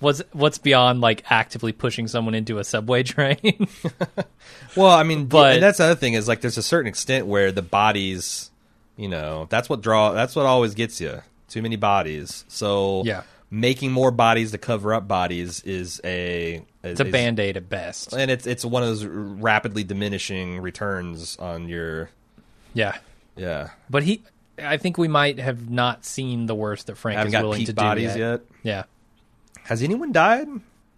What's what's beyond like actively pushing someone into a subway train? Well, I mean, But- and that's the other thing is like there's a certain extent where the bodies, you know, that's what draw. That's what always gets you. Too many bodies. So Yeah. making more bodies to cover up bodies is a it's a band aid at best. and it's it's one of those rapidly diminishing returns on your Yeah, yeah. but he, I think we might have not seen the worst that Frank is willing to bodies do yet. Yeah. Has anyone died?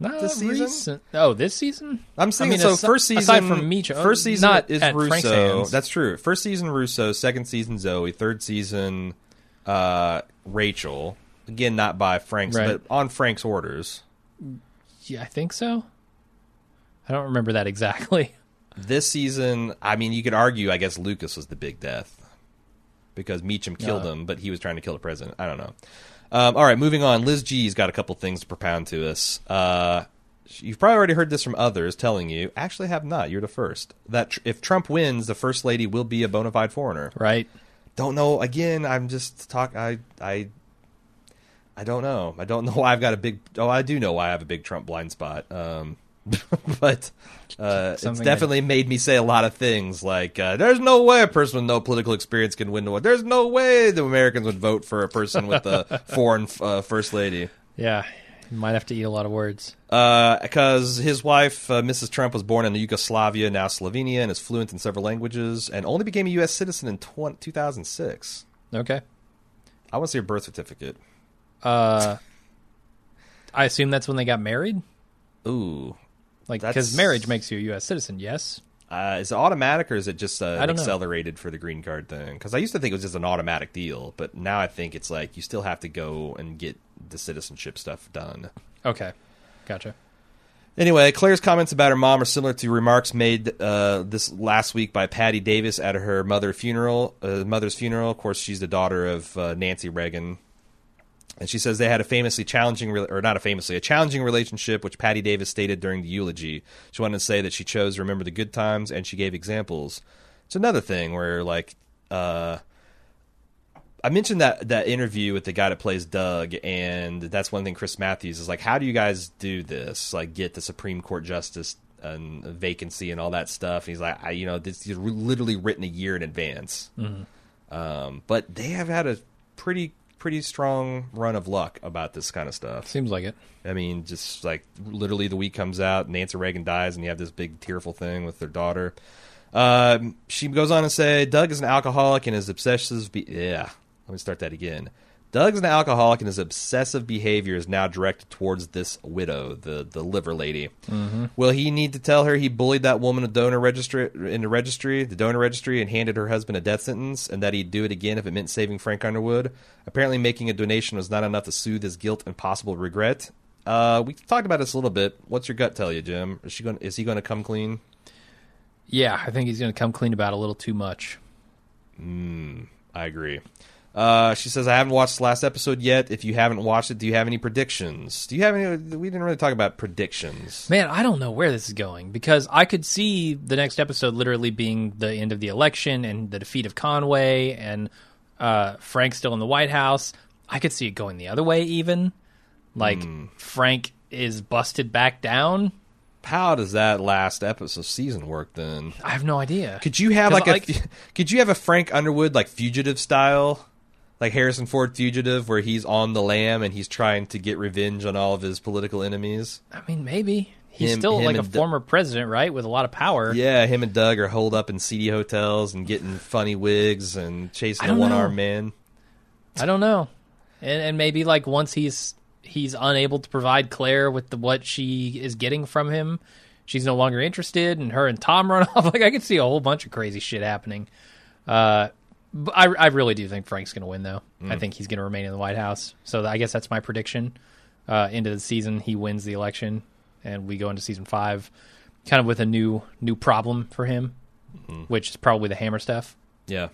Not This season? recent- Oh, this season? I'm saying I mean, so. asi- first season, aside from Meacham, first season not is Russo. That's true. First season Russo, second season Zoe, third season uh, Rachel. Again, not by Frank's, Right. but on Frank's orders. Yeah, I think so. I don't remember that exactly. This season, I mean, you could argue. I guess Lucas was the big death because Meacham killed Uh. him, but he was trying to kill the president. I don't know. Um, all right, moving on. Liz G's got a couple things to propound to us. Uh, you've probably already heard this from others telling you. Actually, have not. You're the first. That tr- if Trump wins, the first lady will be a bona fide foreigner. Right? Don't know. Again, I'm just talk. I I I don't know. I don't know why I've got a big. Oh, I do know why I have a big Trump blind spot. Um, but uh, it's definitely made me say a lot of things like, uh, "There's no way a person with no political experience can win the war. There's no way the Americans would vote for a person with a foreign uh, first lady." Yeah. You might have to eat a lot of words. Because his wife, uh, Mrs. Trump, was born in Yugoslavia, now Slovenia, and is fluent in several languages, and only became a U.S. citizen in 20, 2006. Okay. I want to see her birth certificate. Uh, I assume that's when they got married. Ooh, Like, because marriage makes you a U.S. citizen. Yes. Uh, is it automatic or is it just uh, don't know. accelerated for the green card thing? Because I used to think it was just an automatic deal, but now I think it's like you still have to go and get the citizenship stuff done. Okay. Gotcha. Anyway, Claire's comments about her mom are similar to remarks made uh, this last week by Patti Davis at her mother funeral. Uh, mother's funeral. Of course, she's the daughter of uh, Nancy Reagan, and she says they had a famously challenging, or not a famously, a challenging relationship, which Patti Davis stated during the eulogy. She wanted to say that she chose to remember the good times, and she gave examples. It's another thing where, like, uh, I mentioned that that interview with the guy that plays Doug, and that's one thing Chris Matthews is like, how do you guys do this? Like, get the Supreme Court justice and vacancy and all that stuff. And he's like, I, you know, this is literally written a year in advance. Um, but they have had a pretty pretty strong run of luck about this kind of stuff. Seems like it. I mean, just like literally the week comes out, Nancy Reagan dies, and you have this big tearful thing with their daughter. Um, she goes on to say, Doug is an alcoholic and his obsessive. Be- yeah, let me start that again. Doug is an alcoholic and his obsessive behavior is now directed towards this widow, the the liver lady. Mm-hmm. Will he need to tell her he bullied that woman in donor registry in the registry, the donor registry, and handed her husband a death sentence, and that he'd do it again if it meant saving Frank Underwood? Apparently, making a donation was not enough to soothe his guilt and possible regret. Uh, we talked about this a little bit. What's your gut tell you, Jim? Is she going? Is he going to come clean? Yeah, I think he's going to come clean about a little too much. I agree. Uh, she says, I haven't watched the last episode yet. If you haven't watched it, do you have any predictions? Do you have any? We didn't really talk about predictions. Man, I don't know where this is going because I could see the next episode literally being the end of the election and the defeat of Conway and uh, Frank still in the White House. I could see it going the other way, even like Frank is busted back down. How does that last episode season work then? I have no idea. Could you have like a could you have a Frank Underwood like fugitive style? Like Harrison Ford fugitive where he's on the lam and he's trying to get revenge on all of his political enemies. I mean, maybe he's Him- still him like a former president, right, with a lot of power. Yeah, him and Doug are holed up in seedy hotels and getting funny wigs and chasing a one armed man. I don't know, and and maybe like once he's he's unable to provide Claire with the what she is getting from him, she's no longer interested, and her and Tom run off. Like I could see a whole bunch of crazy shit happening. Uh, I I really do think Frank's going to win though. I think he's going to remain in the White House. So I guess that's my prediction. Uh, into the season, he wins the election, and we go into season five, kind of with a new new problem for him, which is probably the hammer stuff. Yeah.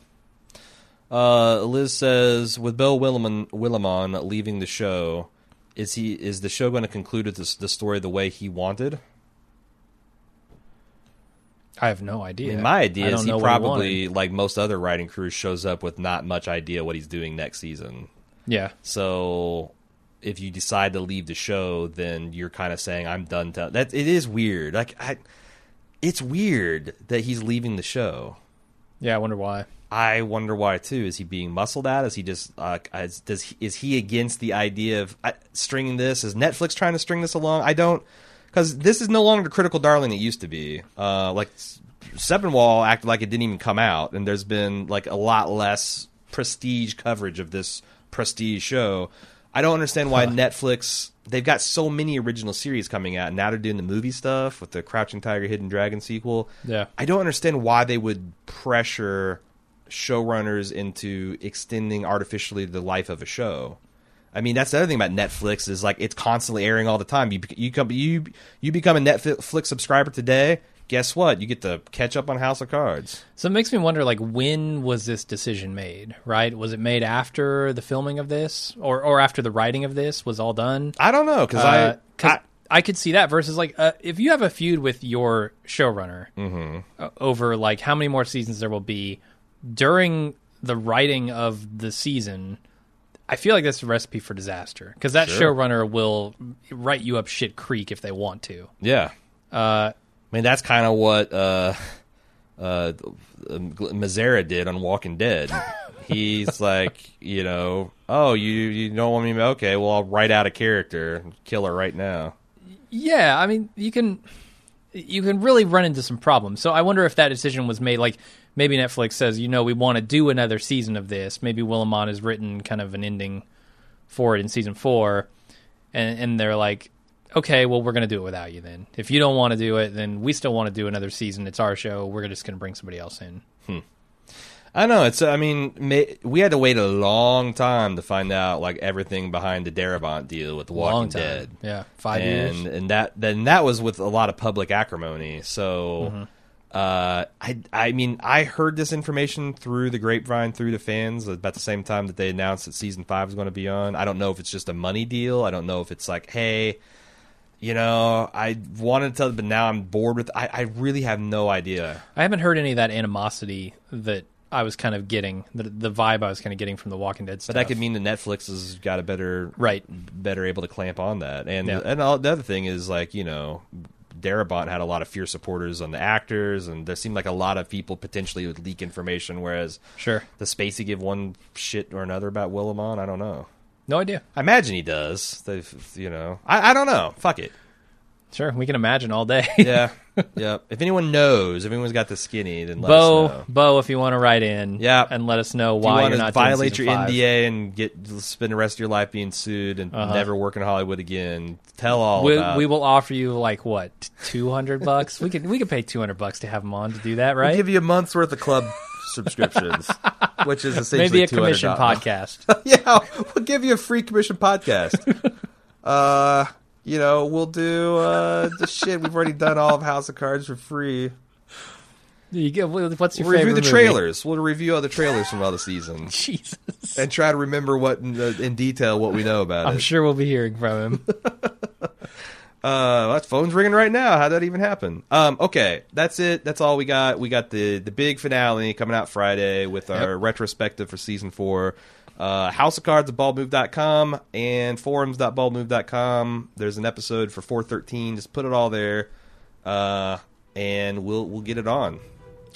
Uh, Liz says, with Bill Willimon, Willimon leaving the show, is he is the show going to conclude this, the story the way he wanted? I have no I idea. mean, my idea is he probably, like most other writing crews, shows up with not much idea what he's doing next season. yeah. So if you decide to leave the show, then you're kind of saying I'm done. Tell-. That it is weird. Like I, it's weird that he's leaving the show. Yeah, I wonder why. I wonder why too. Is he being muscled at? Is he just uh, is, does he, is he against the idea of uh, stringing this? Is Netflix trying to string this along? I don't because this is no longer critical darling it used to be. Uh, like Sepinwall acted like it didn't even come out, and there's been like a lot less prestige coverage of this prestige show. I don't understand why Netflix. They've got so many original series coming out, and now they're doing the movie stuff with the Crouching Tiger, Hidden Dragon sequel. Yeah. I don't understand why they would pressure showrunners into extending artificially the life of a show. I mean, that's the other thing about Netflix is like it's constantly airing all the time. You you come you you become a Netflix subscriber today. Guess what? You get to catch up on House of Cards. So it makes me wonder, like, when was this decision made? Right? Was it made after the filming of this, or or after the writing of this was all done? I don't know because Uh, I, 'cause I I could see that versus like uh, if you have a feud with your showrunner Mm-hmm. over like how many more seasons there will be during the writing of the season. I feel like that's a recipe for disaster because that Sure. showrunner will write you up shit creek if they want to. yeah. Uh, I mean, that's kind of what uh, uh, Mazzara did on Walking Dead. He's like, you know, oh, you you don't want me? Okay, well, I'll write out a character, and kill her right now. Yeah, I mean, you can you can really run into some problems. So I wonder if that decision was made like maybe Netflix says, you know, we want to do another season of this. Maybe Willimon has written kind of an ending for it in season 4 and and they're like, "Okay, well, we're going to do it without you then. If you don't want to do it, then we still want to do another season. It's our show. We're just going to bring somebody else in." I know it's. I mean, we had to wait a long time to find out like everything behind the Darabont deal with The Walking Dead. Yeah, 5 and years. and that then that was with a lot of public acrimony. So, Mm-hmm. Uh, I I mean I heard this information through the grapevine through the fans about the same time that they announced that season five was going to be on. I don't know if it's just a money deal. I don't know if it's like, hey, you know, I wanted to tell, but now I'm bored with. I I really have no idea. I haven't heard any of that animosity that I was kind of getting, the, the vibe I was kind of getting from the Walking Dead stuff. But that could mean that Netflix has got a better Right. better able to clamp on that. And Yeah. and all, the other thing is like you know Darabont had a lot of fierce supporters on the actors, and there seemed like a lot of people potentially would leak information. Whereas, Sure. does Spacey give one shit or another about Willimon? I don't know. No idea. I imagine he does. They've, you know, I, I don't know. Fuck it. Sure, we can imagine all day. Yeah, yeah. If anyone knows, if anyone's got the skinny, then let Beau, us know. Beau, if you want to write in, Yeah. and let us know Do you why you're not violate your five. NDA and get spend the rest of your life being sued and Uh-huh. never work in Hollywood again? Tell all We, we will offer you like what two hundred bucks. we could we could pay two hundred bucks to have him on to do that, right? give you a month's worth of club subscriptions, which is essentially Maybe a $200. commission podcast. yeah, we'll give you a free commission podcast. uh, you know, we'll do uh the shit. We've already done all of House of Cards for free. You get, what's your We'll review the movie? trailers. We'll review all the trailers from all the seasons Jesus, and try to remember what in, uh, in detail what we know about it. I'm sure we'll be hearing from him. Uh, that phone's ringing right now. How'd that even happen? Um, okay, that's it. That's all we got. We got the the big finale coming out Friday with our retrospective for season four. Uh, House of Cards at baldmove.com and forums.baldmove.com. There's an episode for 413. Just put it all there, uh, and we'll we'll get it on.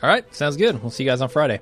all right, sounds good. We'll see you guys on Friday.